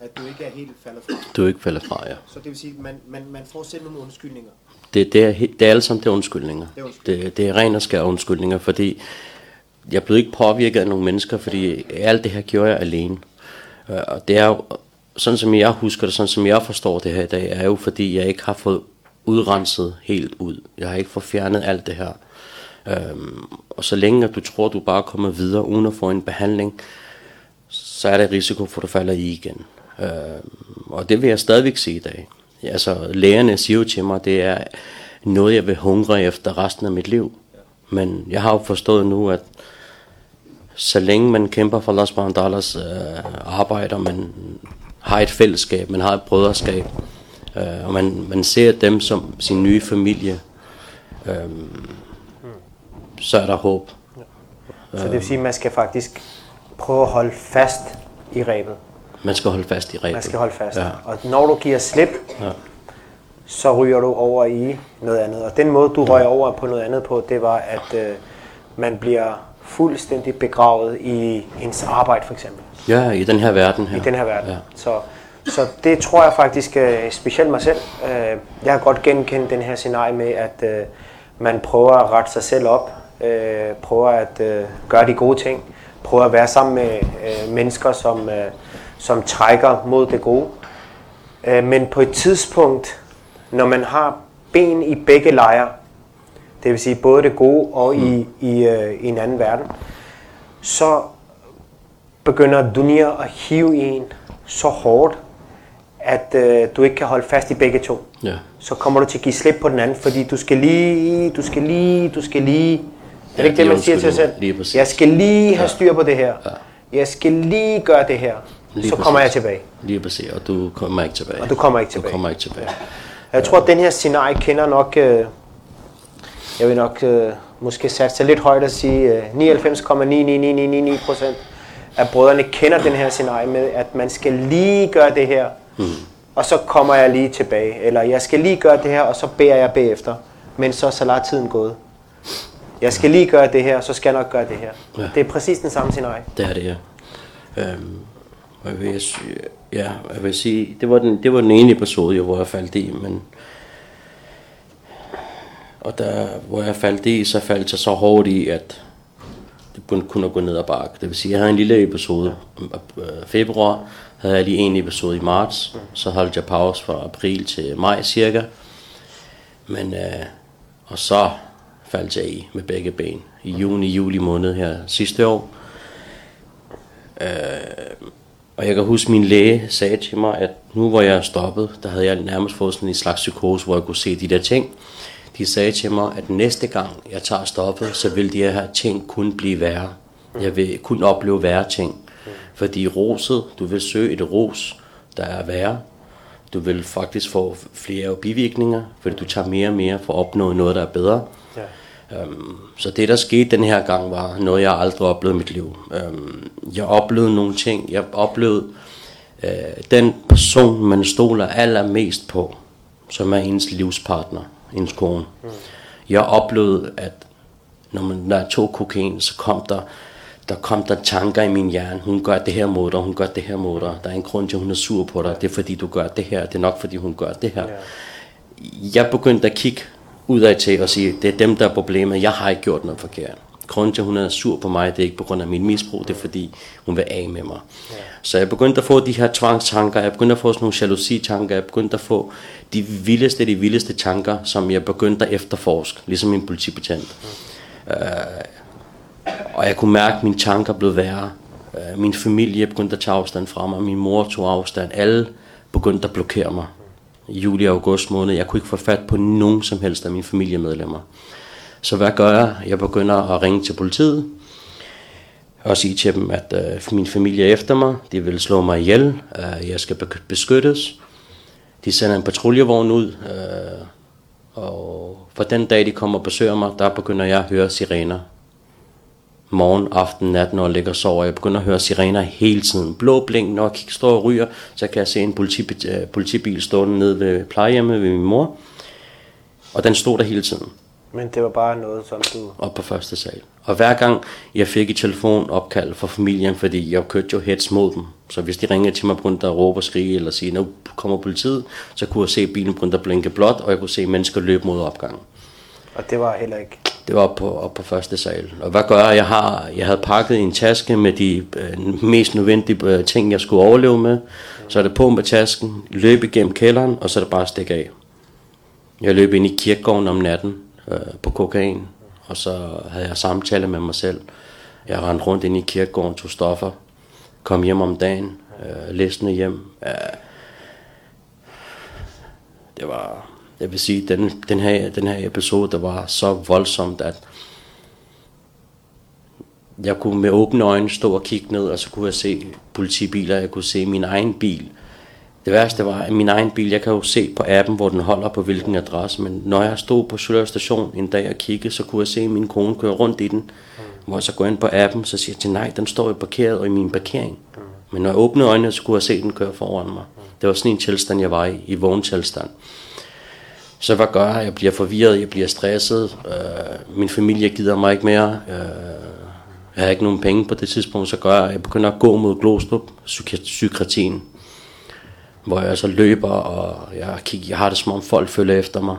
S1: at du ikke er helt faldet fra.
S2: Du er ikke faldet fra, ja.
S1: Så det vil sige, at man, man, man får selv nogle undskyldninger.
S2: Det, det, er, det er alle sammen det er undskyldninger. Det er, undskyldninger. Det, det er ren og skær undskyldninger, fordi jeg blev ikke påvirket af nogle mennesker, fordi alt det her gjorde jeg alene. Øh, og det er jo, sådan som jeg husker det, sådan som jeg forstår det her i dag, er jo fordi jeg ikke har fået udrenset helt ud. Jeg har ikke fået fjernet alt det her. Øhm, og så længe at du tror, du bare kommer videre uden at få en behandling, så er der risiko for, at du falder i igen. Øh, og det vil jeg stadigvæk sige i dag. Altså, lægerne siger jo til mig, det er noget, jeg vil hungre efter resten af mit liv. Men jeg har jo forstået nu, at så længe man kæmper for Las Bandalas øh, arbejder, man har et fællesskab, man har et brøderskab, øh, og man, man ser dem som sin nye familie, øh, så er der håb.
S1: Så det vil sige, at man skal faktisk prøve at holde fast i rebet.
S2: Man skal holde fast i rebet.
S1: Man skal holde fast.
S2: Ja.
S1: Og når du giver slip,
S2: Ja.
S1: så ryger du over i noget andet. Og den måde, du røg over på noget andet på, det var, at øh, man bliver fuldstændig begravet i ens arbejde, for eksempel.
S2: Ja, i den her verden her.
S1: I den her verden.
S2: Ja.
S1: Så, så det tror jeg faktisk, øh, specielt mig selv, øh, jeg har godt genkendt den her scenarie med, at øh, man prøver at rette sig selv op, øh, prøver at øh, gøre de gode ting, prøver at være sammen med øh, mennesker, som, øh, som trækker mod det gode. Øh, men på et tidspunkt, når man har ben i begge lejre, det vil sige både det gode og i, i, øh, i en anden verden, så begynder dunia at hive en så hårdt, at øh, du ikke kan holde fast i begge to.
S2: Ja.
S1: Så kommer du til at give slip på den anden, fordi du skal lige, du skal lige, du skal lige. Er det
S2: Ja,
S1: ikke det,
S2: de
S1: man siger til sig selv? Jeg skal lige have
S2: Ja.
S1: styr på det her.
S2: Ja.
S1: Jeg skal lige gøre det her.
S2: Lige
S1: så kommer jeg
S2: præcis.
S1: tilbage.
S2: Lige præcis, og du kommer ikke tilbage.
S1: Og du kommer ikke
S2: Du
S1: tilbage.
S2: kommer ikke tilbage.
S1: Jeg tror, at den her scenarie kender nok, øh, jeg vil nok øh, måske satse lidt højt at sige, øh, 99,99999 procent af brødrene kender den her scenarie med, at man skal lige gøre det her, mm. og så kommer jeg lige tilbage. Eller jeg skal lige gøre det her, og så beder jeg bagefter. Men så er salat-tiden gået. Jeg skal lige gøre det her, så skal jeg nok gøre det her.
S2: Ja.
S1: Det er præcis den samme scenarie.
S2: Det er det, ja. Øhm, og jeg vil, sige- ja, jeg vil sige, det var den, det var den ene episode, jo, hvor jeg faldt i, men og der, hvor jeg faldt i, så faldt jeg så hårdt i, at det kunne kun at gå ned ad bakke. Det vil sige, jeg havde en lille episode i øh, februar, havde jeg lige en episode i marts, så holdt jeg pause fra april til maj cirka. Men, øh, og så faldt jeg i med begge ben i juni, juli måned her sidste år. Øh, og jeg kan huske, min læge sagde til mig, at nu hvor jeg er stoppet, der havde jeg nærmest fået sådan en slags psykose, hvor jeg kunne se de der ting. De sagde til mig, at næste gang jeg tager stoppet, så vil de her ting kun blive værre. Jeg vil kun opleve værre ting. Fordi roset, du vil søge et ros, der er værre. Du vil faktisk få flere bivirkninger, fordi du tager mere og mere for at opnå noget, der er bedre. Øhm, så det, der skete den her gang, var noget, jeg aldrig oplevede i mit liv. Øhm, jeg oplevede nogle ting. Jeg oplevede øh, den person, man stoler allermest på, som er ens livspartner, ens kone. Mm. Jeg oplevede, at når man når jeg tog kokain, så kom der, der kom der tanker i min hjerne. Hun gør det her mod dig, hun gør det her mod dig. Der er en grund til, at hun er sur på dig. Det er fordi, du gør det her. Det er nok fordi, hun gør det her. Jeg begyndte at kigge udad til og sige, det er dem, der er problemet. Jeg har ikke gjort noget forkert. Grunden til, at hun er sur på mig, det er ikke på grund af min misbrug, det er fordi, hun vil af med mig. Ja. Så jeg begyndte at få de her tvangstanker, jeg begyndte at få sådan nogle jalousi-tanker, jeg begyndte at få de vildeste, de vildeste tanker, som jeg begyndte at efterforske, ligesom en politibetjent. Mm. Øh, og jeg kunne mærke, at mine tanker blev værre. Øh, min familie begyndte at tage afstand fra mig, min mor tog afstand, alle begyndte at blokere mig. I juli og august måned, jeg kunne ikke få fat på nogen som helst af mine familiemedlemmer. Så hvad gør jeg? Jeg begynder at ringe til politiet og sige til dem, at øh, min familie er efter mig, de vil slå mig ihjel, øh, jeg skal beskyttes. De sender en patruljevogn ud, øh, og for den dag, de kommer og besøger mig, der begynder jeg at høre sirener. Morgen, aften, nat, når jeg ligger og sover. Jeg begynder at høre sirener hele tiden. Blå blink, når jeg står og ryger, så kan jeg se en politi- øh, politibil stående nede ved plejehjemmet ved min mor. Og den stod der hele tiden
S1: Men det var bare noget, som du...
S2: op på første sal. Og hver gang jeg fik et telefonopkald fra familien, fordi jeg kørte jo hets mod dem. Så hvis de ringede til mig, begyndte at råbe og skrige, eller sige, nu kommer politiet, så kunne jeg se bilen begynde at blinke blåt, og jeg kunne se mennesker løbe mod opgangen.
S1: Og det var heller ikke...
S2: Det var oppe på, op på første sal. Og hvad gør jeg? Jeg, har, jeg havde pakket en taske med de øh, mest nødvendige øh, ting, jeg skulle overleve med. Så er det på med tasken, løb igennem kælderen, og så er det bare at stikke af. Jeg løb ind i kirkegården om natten øh, på kokain, og så havde jeg samtale med mig selv. Jeg rendte rundt ind i kirkegården, tog stoffer, kom hjem om dagen, øh, læsende hjem. Øh, det var, jeg vil sige, den, den, her, den her episode, der var så voldsomt, at jeg kunne med åbne øjne stå og kigge ned, og så kunne jeg se politibiler, jeg kunne se min egen bil. Det værste var, at min egen bil, jeg kan jo se på appen, hvor den holder på hvilken adresse, men når jeg stod på Søløv station en dag og kiggede, så kunne jeg se, min kone køre rundt i den, mm. hvor jeg så går ind på appen, så siger jeg til, nej, den står jo parkeret og i min parkering. Mm. Men når jeg åbnede øjnene, så kunne jeg se, den køre foran mig. Mm. Det var sådan en tilstand, jeg var i, i vågen tilstand. Så hvad gør jeg? Jeg bliver forvirret, jeg bliver stresset, øh, min familie gider mig ikke mere, øh, jeg har ikke nogen penge på det tidspunkt, så gør jeg, jeg begynder at gå mod Glostrup, psykiatrien, hvor jeg så løber, og jeg, kigger, jeg har det som om folk følger efter mig,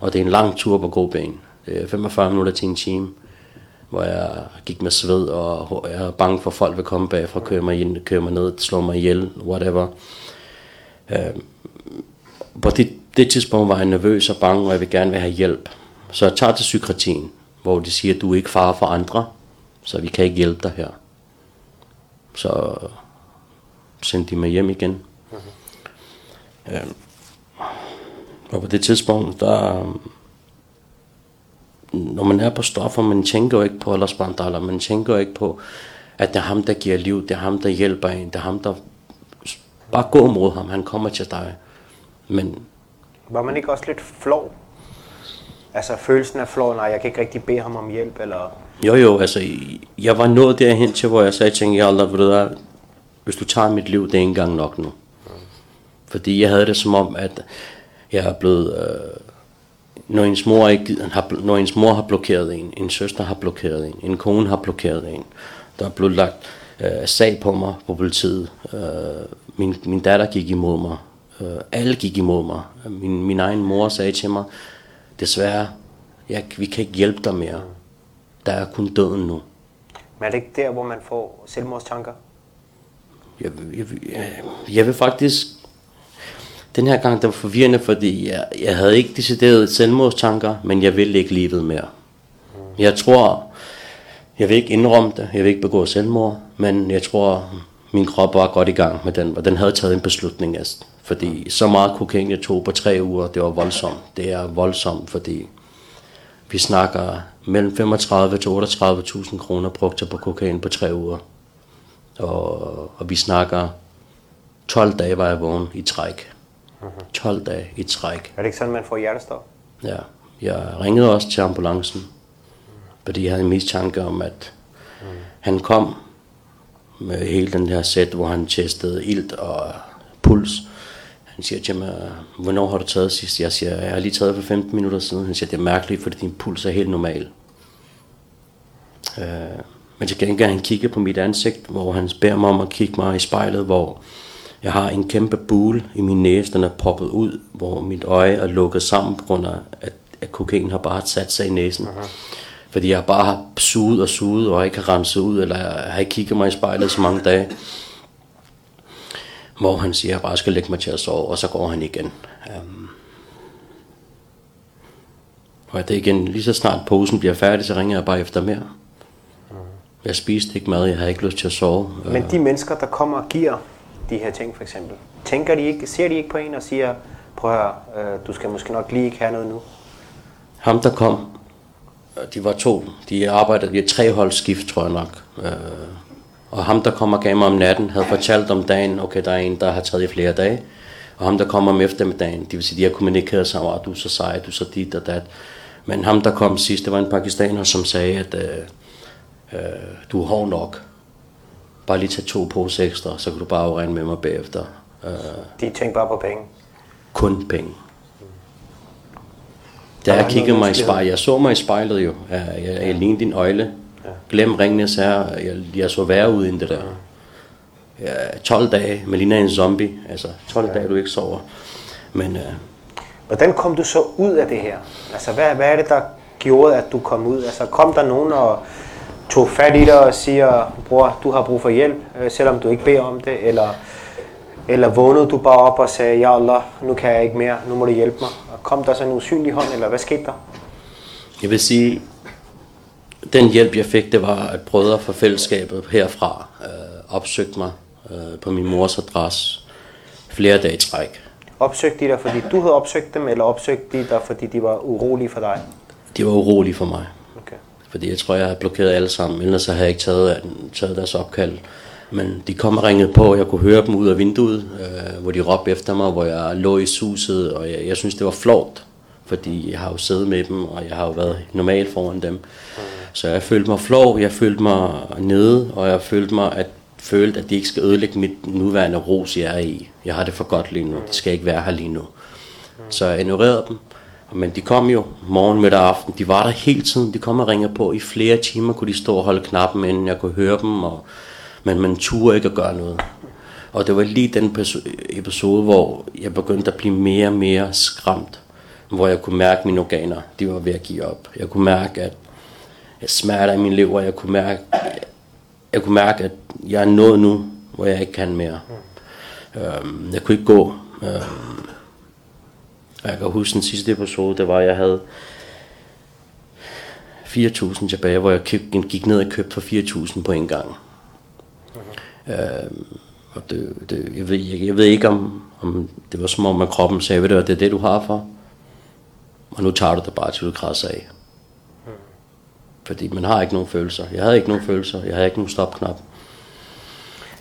S2: og det er en lang tur på ben. Det er 45 minutter til en time, hvor jeg gik med sved, og jeg er bange for, at folk vil komme bagfra, køre mig, ind, køre mig ned, slå mig ihjel, whatever. Øh, på det, det tidspunkt var han nervøs og bange, og jeg vil gerne vil have hjælp. Så jeg tager til psykiatrien, hvor de siger, at du er ikke far for andre, så vi kan ikke hjælpe dig her. Så sendte de mig hjem igen. Mm-hmm. Ja. Og på det tidspunkt, der, øhm, når man er på stoffer, man tænker jo ikke på Allahs eller man tænker jo ikke på, at det er ham, der giver liv, det er ham, der hjælper en, det er ham, der bare gå mod ham, han kommer til dig. Men
S3: var man ikke også lidt flov? Altså følelsen af flov, nej, jeg kan ikke rigtig bede ham om hjælp, eller...
S2: Jo, jo, altså, jeg var nået derhen til, hvor jeg sagde til jeg aldrig, ved du hvis du tager mit liv, det er ikke engang nok nu. Mm. Fordi jeg havde det som om, at jeg er blevet... Øh, når ens, mor ikke, har, når ens mor har blokeret en, en søster har blokeret en, en kone har blokeret en, der er blevet lagt øh, sag på mig på politiet. Øh, min, min datter gik imod mig. Øh, alle gik imod mig. Min, min egen mor sagde til mig, desværre, jeg, vi kan ikke hjælpe dig mere. Der er kun døden nu.
S3: Men er det ikke der, hvor man får selvmordstanker?
S2: Jeg, jeg, jeg, jeg vil faktisk... Den her gang, det var forvirrende, fordi jeg, jeg havde ikke decideret selvmordstanker, men jeg ville ikke livet mere. Mm. Jeg tror, jeg vil ikke indrømme det, jeg vil ikke begå selvmord, men jeg tror, min krop var godt i gang med den, og den havde taget en beslutning. Altså, fordi så meget kokain jeg tog på tre uger, det var voldsomt. Det er voldsomt, fordi vi snakker mellem 35 til 38.000 kroner brugt på kokain på tre uger. Og, og vi snakker 12 dage var jeg vågen i træk. 12 dage i træk.
S3: Er det ikke sådan, man får hjertestop?
S2: Ja. Jeg ringede også til ambulancen, fordi jeg havde en mistanke om, at mm. han kom med hele den her sæt, hvor han testede ilt og puls. Han siger til mig, hvornår har du taget sidst? Jeg siger, jeg har lige taget for 15 minutter siden. Han siger, det er mærkeligt, fordi din puls er helt normal. Øh, men til gengæld han kigger på mit ansigt, hvor han beder mig om at kigge mig i spejlet, hvor jeg har en kæmpe bule i min næse, den er poppet ud, hvor mit øje er lukket sammen på grund af, at, at kokain har bare sat sig i næsen. Uh-huh. Fordi jeg bare har suget og suget, og ikke har renset ud, eller jeg har ikke kigget mig i spejlet så mange dage. Hvor han siger, at jeg bare skal lægge mig til at sove, og så går han igen. Um, og det igen, lige så snart posen bliver færdig, så ringer jeg bare efter mere. Jeg spiste ikke mad, jeg havde ikke lyst til at sove.
S3: Men de mennesker, der kommer og giver de her ting for eksempel, tænker de ikke, ser de ikke på en og siger, prøv at høre, øh, du skal måske nok lige ikke have noget nu?
S2: Ham der kom, de var to, de arbejdede i tre holdskift, tror jeg nok. Øh, og ham, der kommer og gav mig om natten, havde fortalt om dagen, okay, der er en, der har taget i flere dage. Og ham, der kommer om eftermiddagen, det vil sige, de har kommunikeret sammen, at du er så sej, du er så dit og dat. Men ham, der kom sidst, det var en pakistaner, som sagde, at øh, øh, du er hård nok. Bare lige tage to pose ekstra, så kan du bare regne med mig bagefter.
S3: Øh, de tænker bare på penge?
S2: Kun penge. Da jeg kiggede mig i spejlet, jeg så mig i spejlet jo, jeg, jeg, jeg lignede din øjle. Ja. Glem ringene, så jeg, jeg så værre ud end det der. Ja, 12 dage, med ligner en zombie, altså 12 ja. dage du ikke sover. Men, uh,
S3: Hvordan kom du så ud af det her? Altså hvad, hvad er det, der gjorde, at du kom ud? Altså kom der nogen og tog fat i dig og siger, bror, du har brug for hjælp, øh, selvom du ikke beder om det, eller, eller vågnede du bare op og sagde, ja Allah, nu kan jeg ikke mere, nu må du hjælpe mig. Og kom der så en usynlig hånd, eller hvad skete der?
S2: Jeg vil sige, den hjælp, jeg fik, det var, at brødre fra fællesskabet herfra øh, opsøgte mig øh, på min mors adresse flere dage i træk.
S3: Opsøgte de dig, fordi du havde opsøgt dem, eller opsøgte de dig, fordi de var urolige for dig?
S2: De var urolige for mig.
S3: Okay.
S2: Fordi jeg tror, jeg havde blokeret alle sammen, ellers så havde jeg ikke taget, taget deres opkald. Men de kom og ringede på, og jeg kunne høre dem ud af vinduet, øh, hvor de råbte efter mig, hvor jeg lå i suset, og jeg, jeg synes, det var flot, fordi jeg har jo siddet med dem, og jeg har jo været normalt foran dem. Så jeg følte mig flov, jeg følte mig nede, og jeg følte mig, at følte, at de ikke skal ødelægge mit nuværende ros, jeg er i. Jeg har det for godt lige nu. De skal ikke være her lige nu. Så jeg ignorerede dem. Men de kom jo morgen, middag og aften. De var der hele tiden. De kom og ringede på. I flere timer kunne de stå og holde knappen, inden jeg kunne høre dem. Og, men man turde ikke at gøre noget. Og det var lige den episode, hvor jeg begyndte at blive mere og mere skræmt. Hvor jeg kunne mærke, at mine organer de var ved at give op. Jeg kunne mærke, at smerter i min lever. Jeg kunne mærke, jeg kunne mærke, at jeg er nået nu, hvor jeg ikke kan mere. Mm. Øhm, jeg kunne ikke gå. Øhm, jeg kan huske den sidste episode, det var, at jeg havde 4.000 tilbage, hvor jeg køb, gik ned og købte for 4.000 på en gang. Mm. Øhm, og det, det, jeg, ved, jeg, jeg ved ikke, om, om det var som om, at kroppen sagde, ved du, det er det, du har for. Og nu tager du det bare til du af. Fordi man har ikke nogen følelser. Jeg havde ikke nogen følelser. Jeg havde ikke nogen stopknap.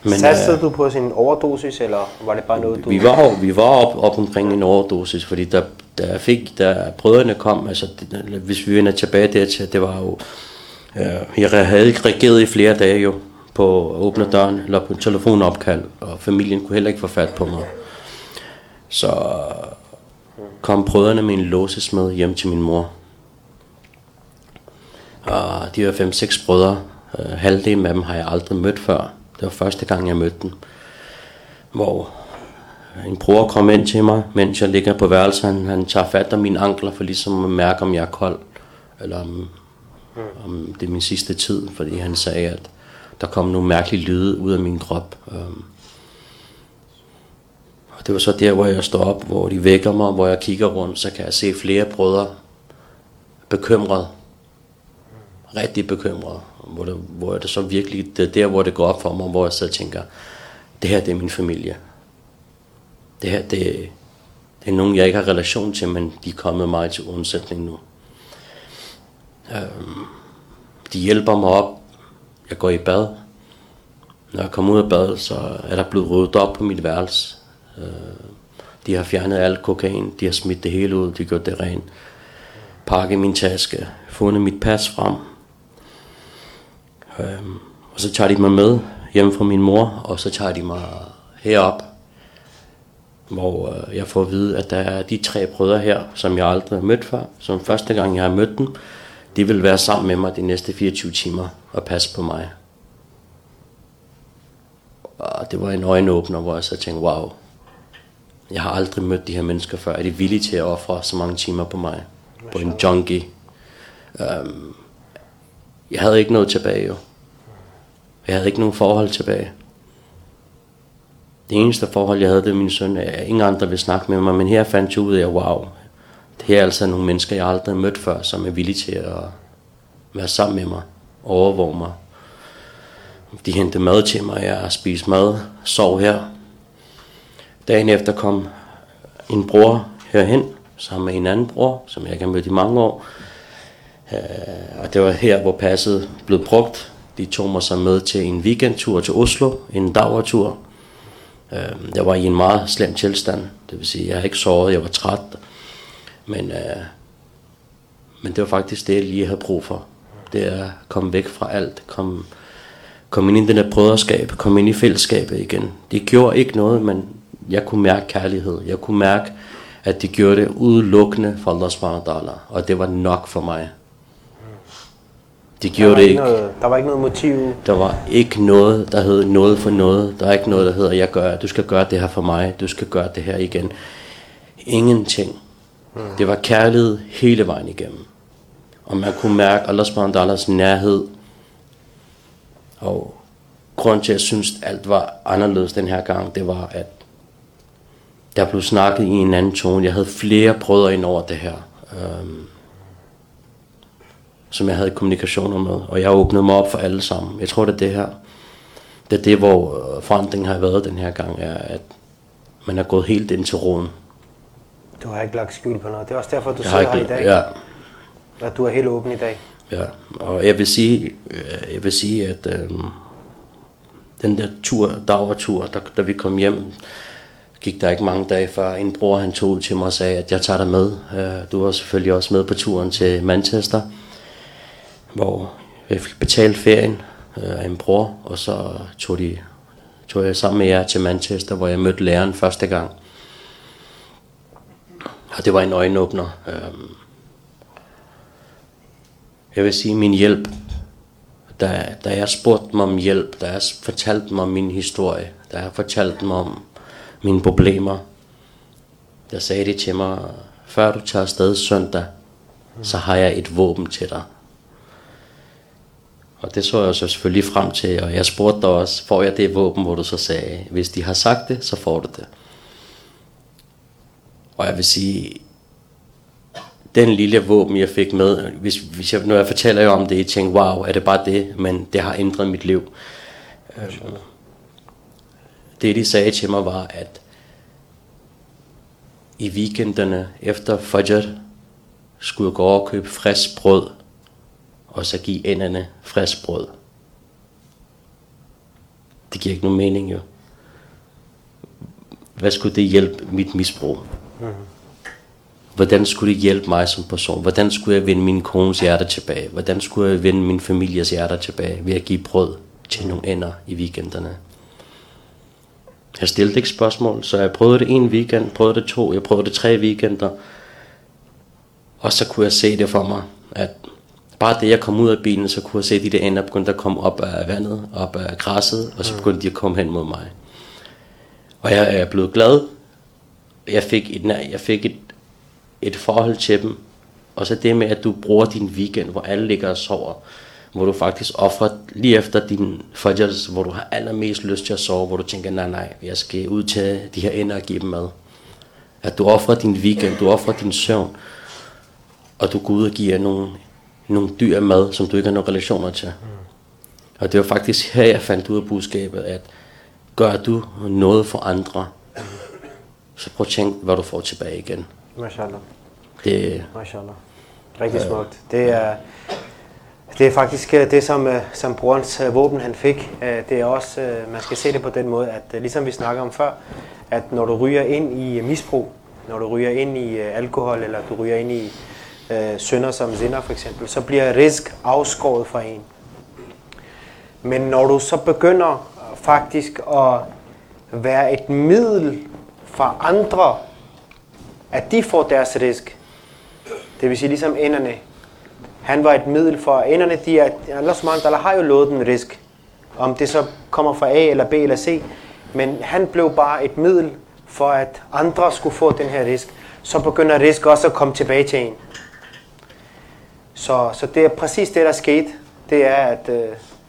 S3: Men, Satsede øh, du på sin overdosis, eller var det bare noget, du...
S2: Vi var, vi var op, op omkring en overdosis, fordi der, der fik, da brødrene kom, altså hvis vi vender tilbage dertil, det var jo... Øh, jeg havde ikke reageret i flere dage jo på at åbne døren eller på en telefonopkald, og familien kunne heller ikke få fat på mig. Så kom brødrene med en låsesmed hjem til min mor. Og de var fem-seks brødre. Øh, halvdelen af dem har jeg aldrig mødt før. Det var første gang, jeg mødte dem. Hvor en bror kom ind til mig, mens jeg ligger på værelset. Han, han tager fat om mine ankler for ligesom at mærke, om jeg er kold. Eller om, mm. om det er min sidste tid. Fordi han sagde, at der kom nogle mærkelige lyde ud af min krop. Um, og det var så der, hvor jeg står op, hvor de vækker mig, hvor jeg kigger rundt, så kan jeg se flere brødre bekymret rigtig bekymret, hvor det, hvor det så virkelig, det er der, hvor det går op for mig, hvor jeg så tænker, det her, det er min familie. Det her, det, det er nogen, jeg ikke har relation til, men de er kommet mig til undsætning nu. Øhm, de hjælper mig op. Jeg går i bad. Når jeg kommer ud af bad, så er der blevet ryddet op på mit værelse. Øh, de har fjernet alt kokain. De har smidt det hele ud. De har gjort det rent. Pakket min taske. Fundet mit pas frem. Øhm, og så tager de mig med hjem fra min mor, og så tager de mig herop, hvor øh, jeg får at vide, at der er de tre brødre her, som jeg aldrig har mødt før, som første gang jeg har mødt dem, de vil være sammen med mig de næste 24 timer og passe på mig. Og det var en øjenåbner, hvor jeg så tænkte, wow, jeg har aldrig mødt de her mennesker før. Er de villige til at ofre så mange timer på mig? På en junkie. Um, jeg havde ikke noget tilbage jo. Jeg havde ikke nogen forhold tilbage. Det eneste forhold, jeg havde, det var min søn. Jeg, ingen andre ville snakke med mig, men her fandt jeg ud af, wow, det her er altså nogle mennesker, jeg aldrig har mødt før, som er villige til at være sammen med mig, overvåge mig. De hentede mad til mig, jeg spiste mad, sov her. Dagen efter kom en bror herhen, sammen med en anden bror, som jeg ikke har mødt i mange år. Øh, og det var her, hvor passet blev brugt. De tog mig så med til en weekendtur til Oslo, en dagertur. Øh, jeg var i en meget slem tilstand, det vil sige, jeg havde ikke sovet, jeg var træt. Men, øh, men det var faktisk det, jeg lige havde brug for. Det er at komme væk fra alt, komme, komme ind i den der brøderskab, komme ind i fællesskabet igen. Det gjorde ikke noget, men jeg kunne mærke kærlighed. Jeg kunne mærke, at det gjorde det udelukkende for Allah subhanahu og det var nok for mig. Det gjorde det ikke.
S3: Noget, der var ikke noget motiv.
S2: Der var ikke noget, der hed noget for noget. Der er ikke noget, der hedder, jeg gør, du skal gøre det her for mig. Du skal gøre det her igen. Ingenting. Hmm. Det var kærlighed hele vejen igennem. Og man kunne mærke Allah subhanahu nærhed. Og grund til, at jeg synes, at alt var anderledes den her gang, det var, at der blev snakket i en anden tone. Jeg havde flere brødre ind over det her. Um, som jeg havde kommunikationer med, og jeg åbnede mig op for alle sammen. Jeg tror, det er det her. Det er det, hvor øh, forandringen har været den her gang, er, at man er gået helt ind til roden.
S1: Du har ikke lagt skjul på noget. Det er også derfor, du
S2: Jeg
S1: sidder her i dag.
S2: ja,
S1: Og du er helt åben i dag.
S2: ja, og jeg vil sige, øh, jeg vil sige at øh, den der tur, dagertur, da, da vi kom hjem, gik der ikke mange dage før en bror han tog ud til mig og sagde, at jeg tager dig med. Øh, Du var selvfølgelig også med på turen til Manchester, hvor jeg fik betalt ferien øh, af en bror, og så tog, de, tog jeg sammen med jer til Manchester, hvor jeg mødte læreren første gang. Og det var en øjenåbner. Øhm, Jeg vil sige, min hjælp, da, da jeg spurgte dem om hjælp, da jeg fortalte mig om min historie, da jeg fortalte mig om mine problemer, der sagde de til mig, før du tager afsted søndag, så har jeg et våben til dig. Og det så jeg så selvfølgelig frem til, og jeg spurgte dig også, får jeg det våben, hvor du så sagde, hvis de har sagt det, så får du det. Og jeg vil sige, den lille våben, jeg fik med, hvis, hvis jeg, når jeg fortæller jer om det, jeg tænker, wow, er det bare det, men det har ændret mit liv. Øhm, det, de sagde til mig, var, at i weekenderne efter Fajr, skulle jeg gå over og købe frisk brød, og så give enderne frisk brød. Det giver ikke nogen mening, jo. Hvad skulle det hjælpe mit misbrug? Hvordan skulle det hjælpe mig som person? Hvordan skulle jeg vinde min kones hjerte tilbage? Hvordan skulle jeg vinde min families hjerte tilbage ved at give brød til nogle ender i weekenderne? Jeg stillede ikke spørgsmål, så jeg prøvede det en weekend, prøvede det to, jeg prøvede det tre weekender. Og så kunne jeg se det for mig, at bare det jeg kom ud af bilen, så kunne jeg se at de der ender begyndte at komme op af vandet, op af græsset, og så begyndte de at komme hen mod mig. Og jeg er blevet glad. Jeg fik et, jeg fik et, et forhold til dem. Og så det med, at du bruger din weekend, hvor alle ligger og sover, hvor du faktisk offrer lige efter din fajrs, hvor du har allermest lyst til at sove, hvor du tænker, nej, nej, jeg skal ud til de her ender og give dem mad. At du offrer din weekend, du offrer din søvn, og du går ud og giver nogle, nogle dyr mad, som du ikke har nogen relationer til. Og det var faktisk her, jeg fandt ud af budskabet, at gør du noget for andre, så prøv at tænke, hvad du får tilbage igen.
S1: Mashallah.
S2: Det,
S1: Mashallah. Rigtig smukt. Det er, det er faktisk øh, det, som, øh, som brorens øh, våben han fik. Øh, Det er også, øh, man skal se det på den måde, at øh, ligesom vi snakker om før, at når du ryger ind i misbrug, når du ryger ind i øh, alkohol, eller du ryger ind i øh, sønder som zinder for eksempel, så bliver risk afskåret fra en. Men når du så begynder faktisk at være et middel for andre, at de får deres risk, det vil sige ligesom enderne, han var et middel for enderne, de er, Allah subhanahu wa har jo lovet den risk, om det så kommer fra A eller B eller C, men han blev bare et middel for at andre skulle få den her risk, så begynder risk også at komme tilbage til en. Så, så det er præcis det, der skete. Det er, at, øh,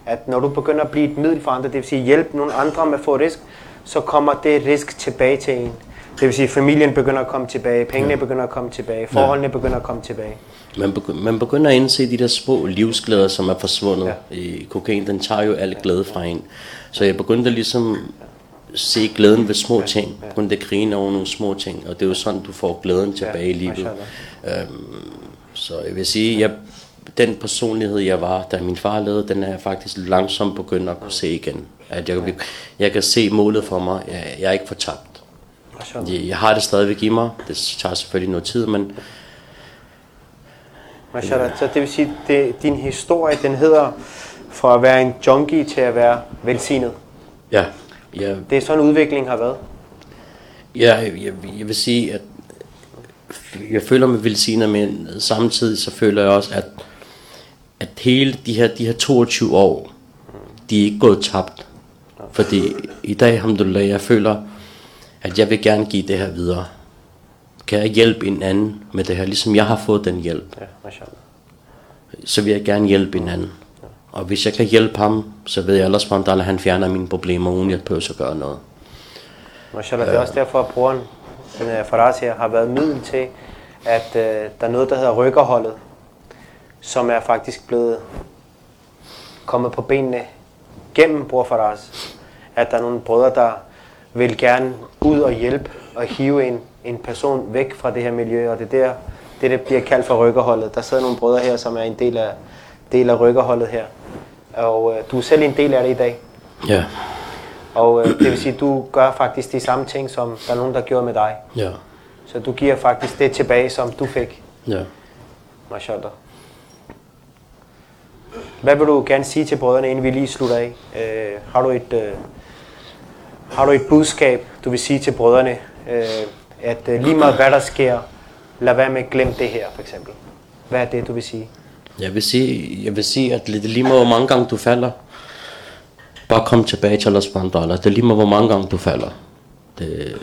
S1: at når du begynder at blive et middel for andre, det vil sige hjælpe nogle andre med at få risk, så kommer det risk tilbage til en. Det vil sige, at familien begynder at komme tilbage, pengene begynder at komme tilbage, forholdene begynder at komme tilbage.
S2: man, begy- man begynder at indse de der små livsglæder, som er forsvundet. Ja. I kokain, den tager jo al glæde fra en. Så jeg begyndte ligesom se glæden ved små ting. Begyndte at grine over nogle små ting. Og det er jo sådan, du får glæden tilbage i livet. Øhm, så jeg vil sige, jeg, den personlighed, jeg var, da min far lavede, den er jeg faktisk langsomt begyndt at kunne se igen. At jeg, jeg kan se målet for mig. Jeg, jeg er ikke fortabt. Jeg, jeg har det stadigvæk i mig. Det tager selvfølgelig noget tid, men
S1: Mashallah. Så det vil sige, det, din historie, den hedder fra at være en junkie til at være velsignet.
S2: ja, jeg,
S1: Det er sådan udviklingen har været.
S2: Ja, jeg, jeg vil sige, at jeg føler mig velsignet, men samtidig så føler jeg også, at, at hele de her, de her 22 år, de er ikke gået tabt. Fordi i dag, alhamdulillah, jeg føler, at jeg vil gerne give det her videre. Kan jeg hjælpe en anden med det her, ligesom jeg har fået den hjælp,
S1: Ja,
S2: så vil jeg gerne hjælpe en anden. Og hvis jeg kan hjælpe ham, så ved jeg ellers, at han fjerner mine problemer, uden jeg behøver at gøre noget.
S1: Mashallah. Det er også derfor, at broren, Øh, den uh, Faraz har været middel til, at øh, der er noget, der hedder rykkerholdet. som er faktisk blevet kommet på benene gennem Bror Faras. At der er nogle brødre, der vil gerne ud og hjælpe og hive en, en person væk fra det her miljø, og det er der, det, der bliver kaldt for rykkerholdet. Der sidder nogle brødre her, som er en del af, del af rykkerholdet her. Og øh, du er selv en del af det i dag.
S2: Ja,
S1: og øh, det vil sige, at du gør faktisk de samme ting, som der er nogen, der gjorde med dig.
S2: ja,
S1: Så du giver faktisk det tilbage, som du fik.
S2: ja.
S1: Mashallah. Hvad vil du gerne sige til brødrene, inden vi lige slutter af? Øh, har, du et, øh, har du et budskab, du vil sige til brødrene, øh, at øh, lige meget hvad der sker, lad være med at glemme det her, for eksempel. Hvad er det, du vil sige?
S2: Jeg vil sige, jeg vil sige at lige meget, hvor mange gange du falder. Bare kom tilbage til Allah subhanahu wa ta'ala. Det er lige med, hvor mange gange du falder. Det,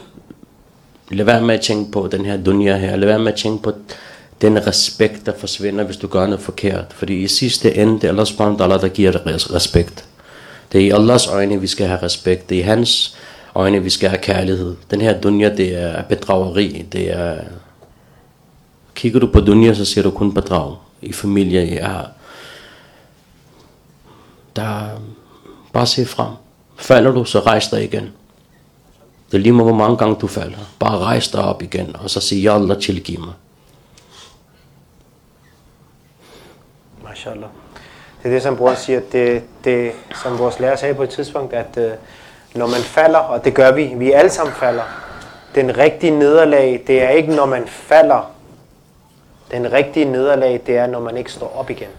S2: lad være med at tænke på den her dunja her. Lad være med at tænke på den respekt, der forsvinder, hvis du gør noget forkert. Fordi i sidste ende, det er Allah subhanahu wa ta'ala, der giver dig respekt. Det er i Allahs øjne, vi skal have respekt. Det er i hans øjne, vi skal have kærlighed. Den her dunja, det er bedrageri. Det er... Kigger du på dunja, så ser du kun bedrag. I familie, ja. Der... Bare se frem. Falder du, så rejs dig igen. Det er lige meget, hvor mange gange du falder. Bare rejs dig op igen, og så sig, Ja Allah, tilgiv mig.
S1: Mashallah. Det er det, som bror siger, det, det, som vores lærer sagde på et tidspunkt, at øh, når man falder, og det gør vi, vi alle sammen falder, den rigtige nederlag, det er ikke når man falder. Den rigtige nederlag, det er når man ikke står op igen.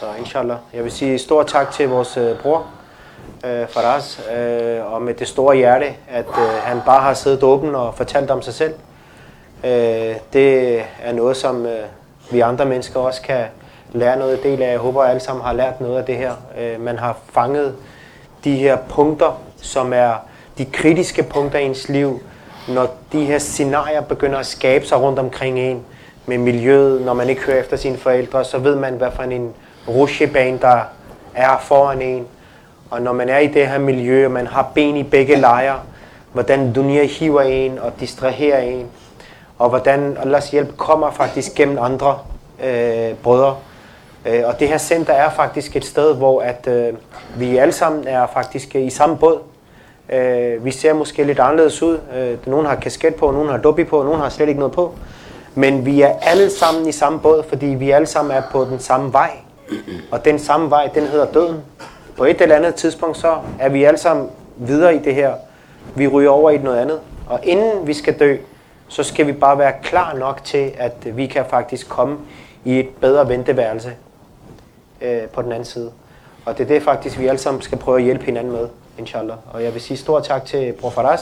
S1: Så inshallah. Jeg vil sige stor tak til vores øh, bror, øh, Faraz, øh, og med det store hjerte, at øh, han bare har siddet åben og fortalt om sig selv. Øh, det er noget, som øh, vi andre mennesker også kan lære noget del af. Jeg håber, at alle sammen har lært noget af det her. Øh, man har fanget de her punkter, som er de kritiske punkter i ens liv, når de her scenarier begynder at skabe sig rundt omkring en med miljøet, når man ikke hører efter sine forældre, så ved man, hvad for en rutsjebane, der er foran en. Og når man er i det her miljø, og man har ben i begge lejre, hvordan dunia hiver en og distraherer en, og hvordan Allahs hjælp kommer faktisk gennem andre øh, brødre. Øh, og det her center er faktisk et sted, hvor at, øh, vi alle sammen er faktisk øh, i samme båd. Øh, vi ser måske lidt anderledes ud. Øh, nogen har kasket på, nogen har doppi på, nogen har slet ikke noget på. Men vi er alle sammen i samme båd, fordi vi alle sammen er på den samme vej. Og den samme vej, den hedder døden. På et eller andet tidspunkt, så er vi alle sammen videre i det her. Vi ryger over i noget andet. Og inden vi skal dø, så skal vi bare være klar nok til, at vi kan faktisk komme i et bedre venteværelse øh, på den anden side. Og det er det faktisk, vi alle sammen skal prøve at hjælpe hinanden med, inshallah. Og jeg vil sige stor tak til Bror Faraz,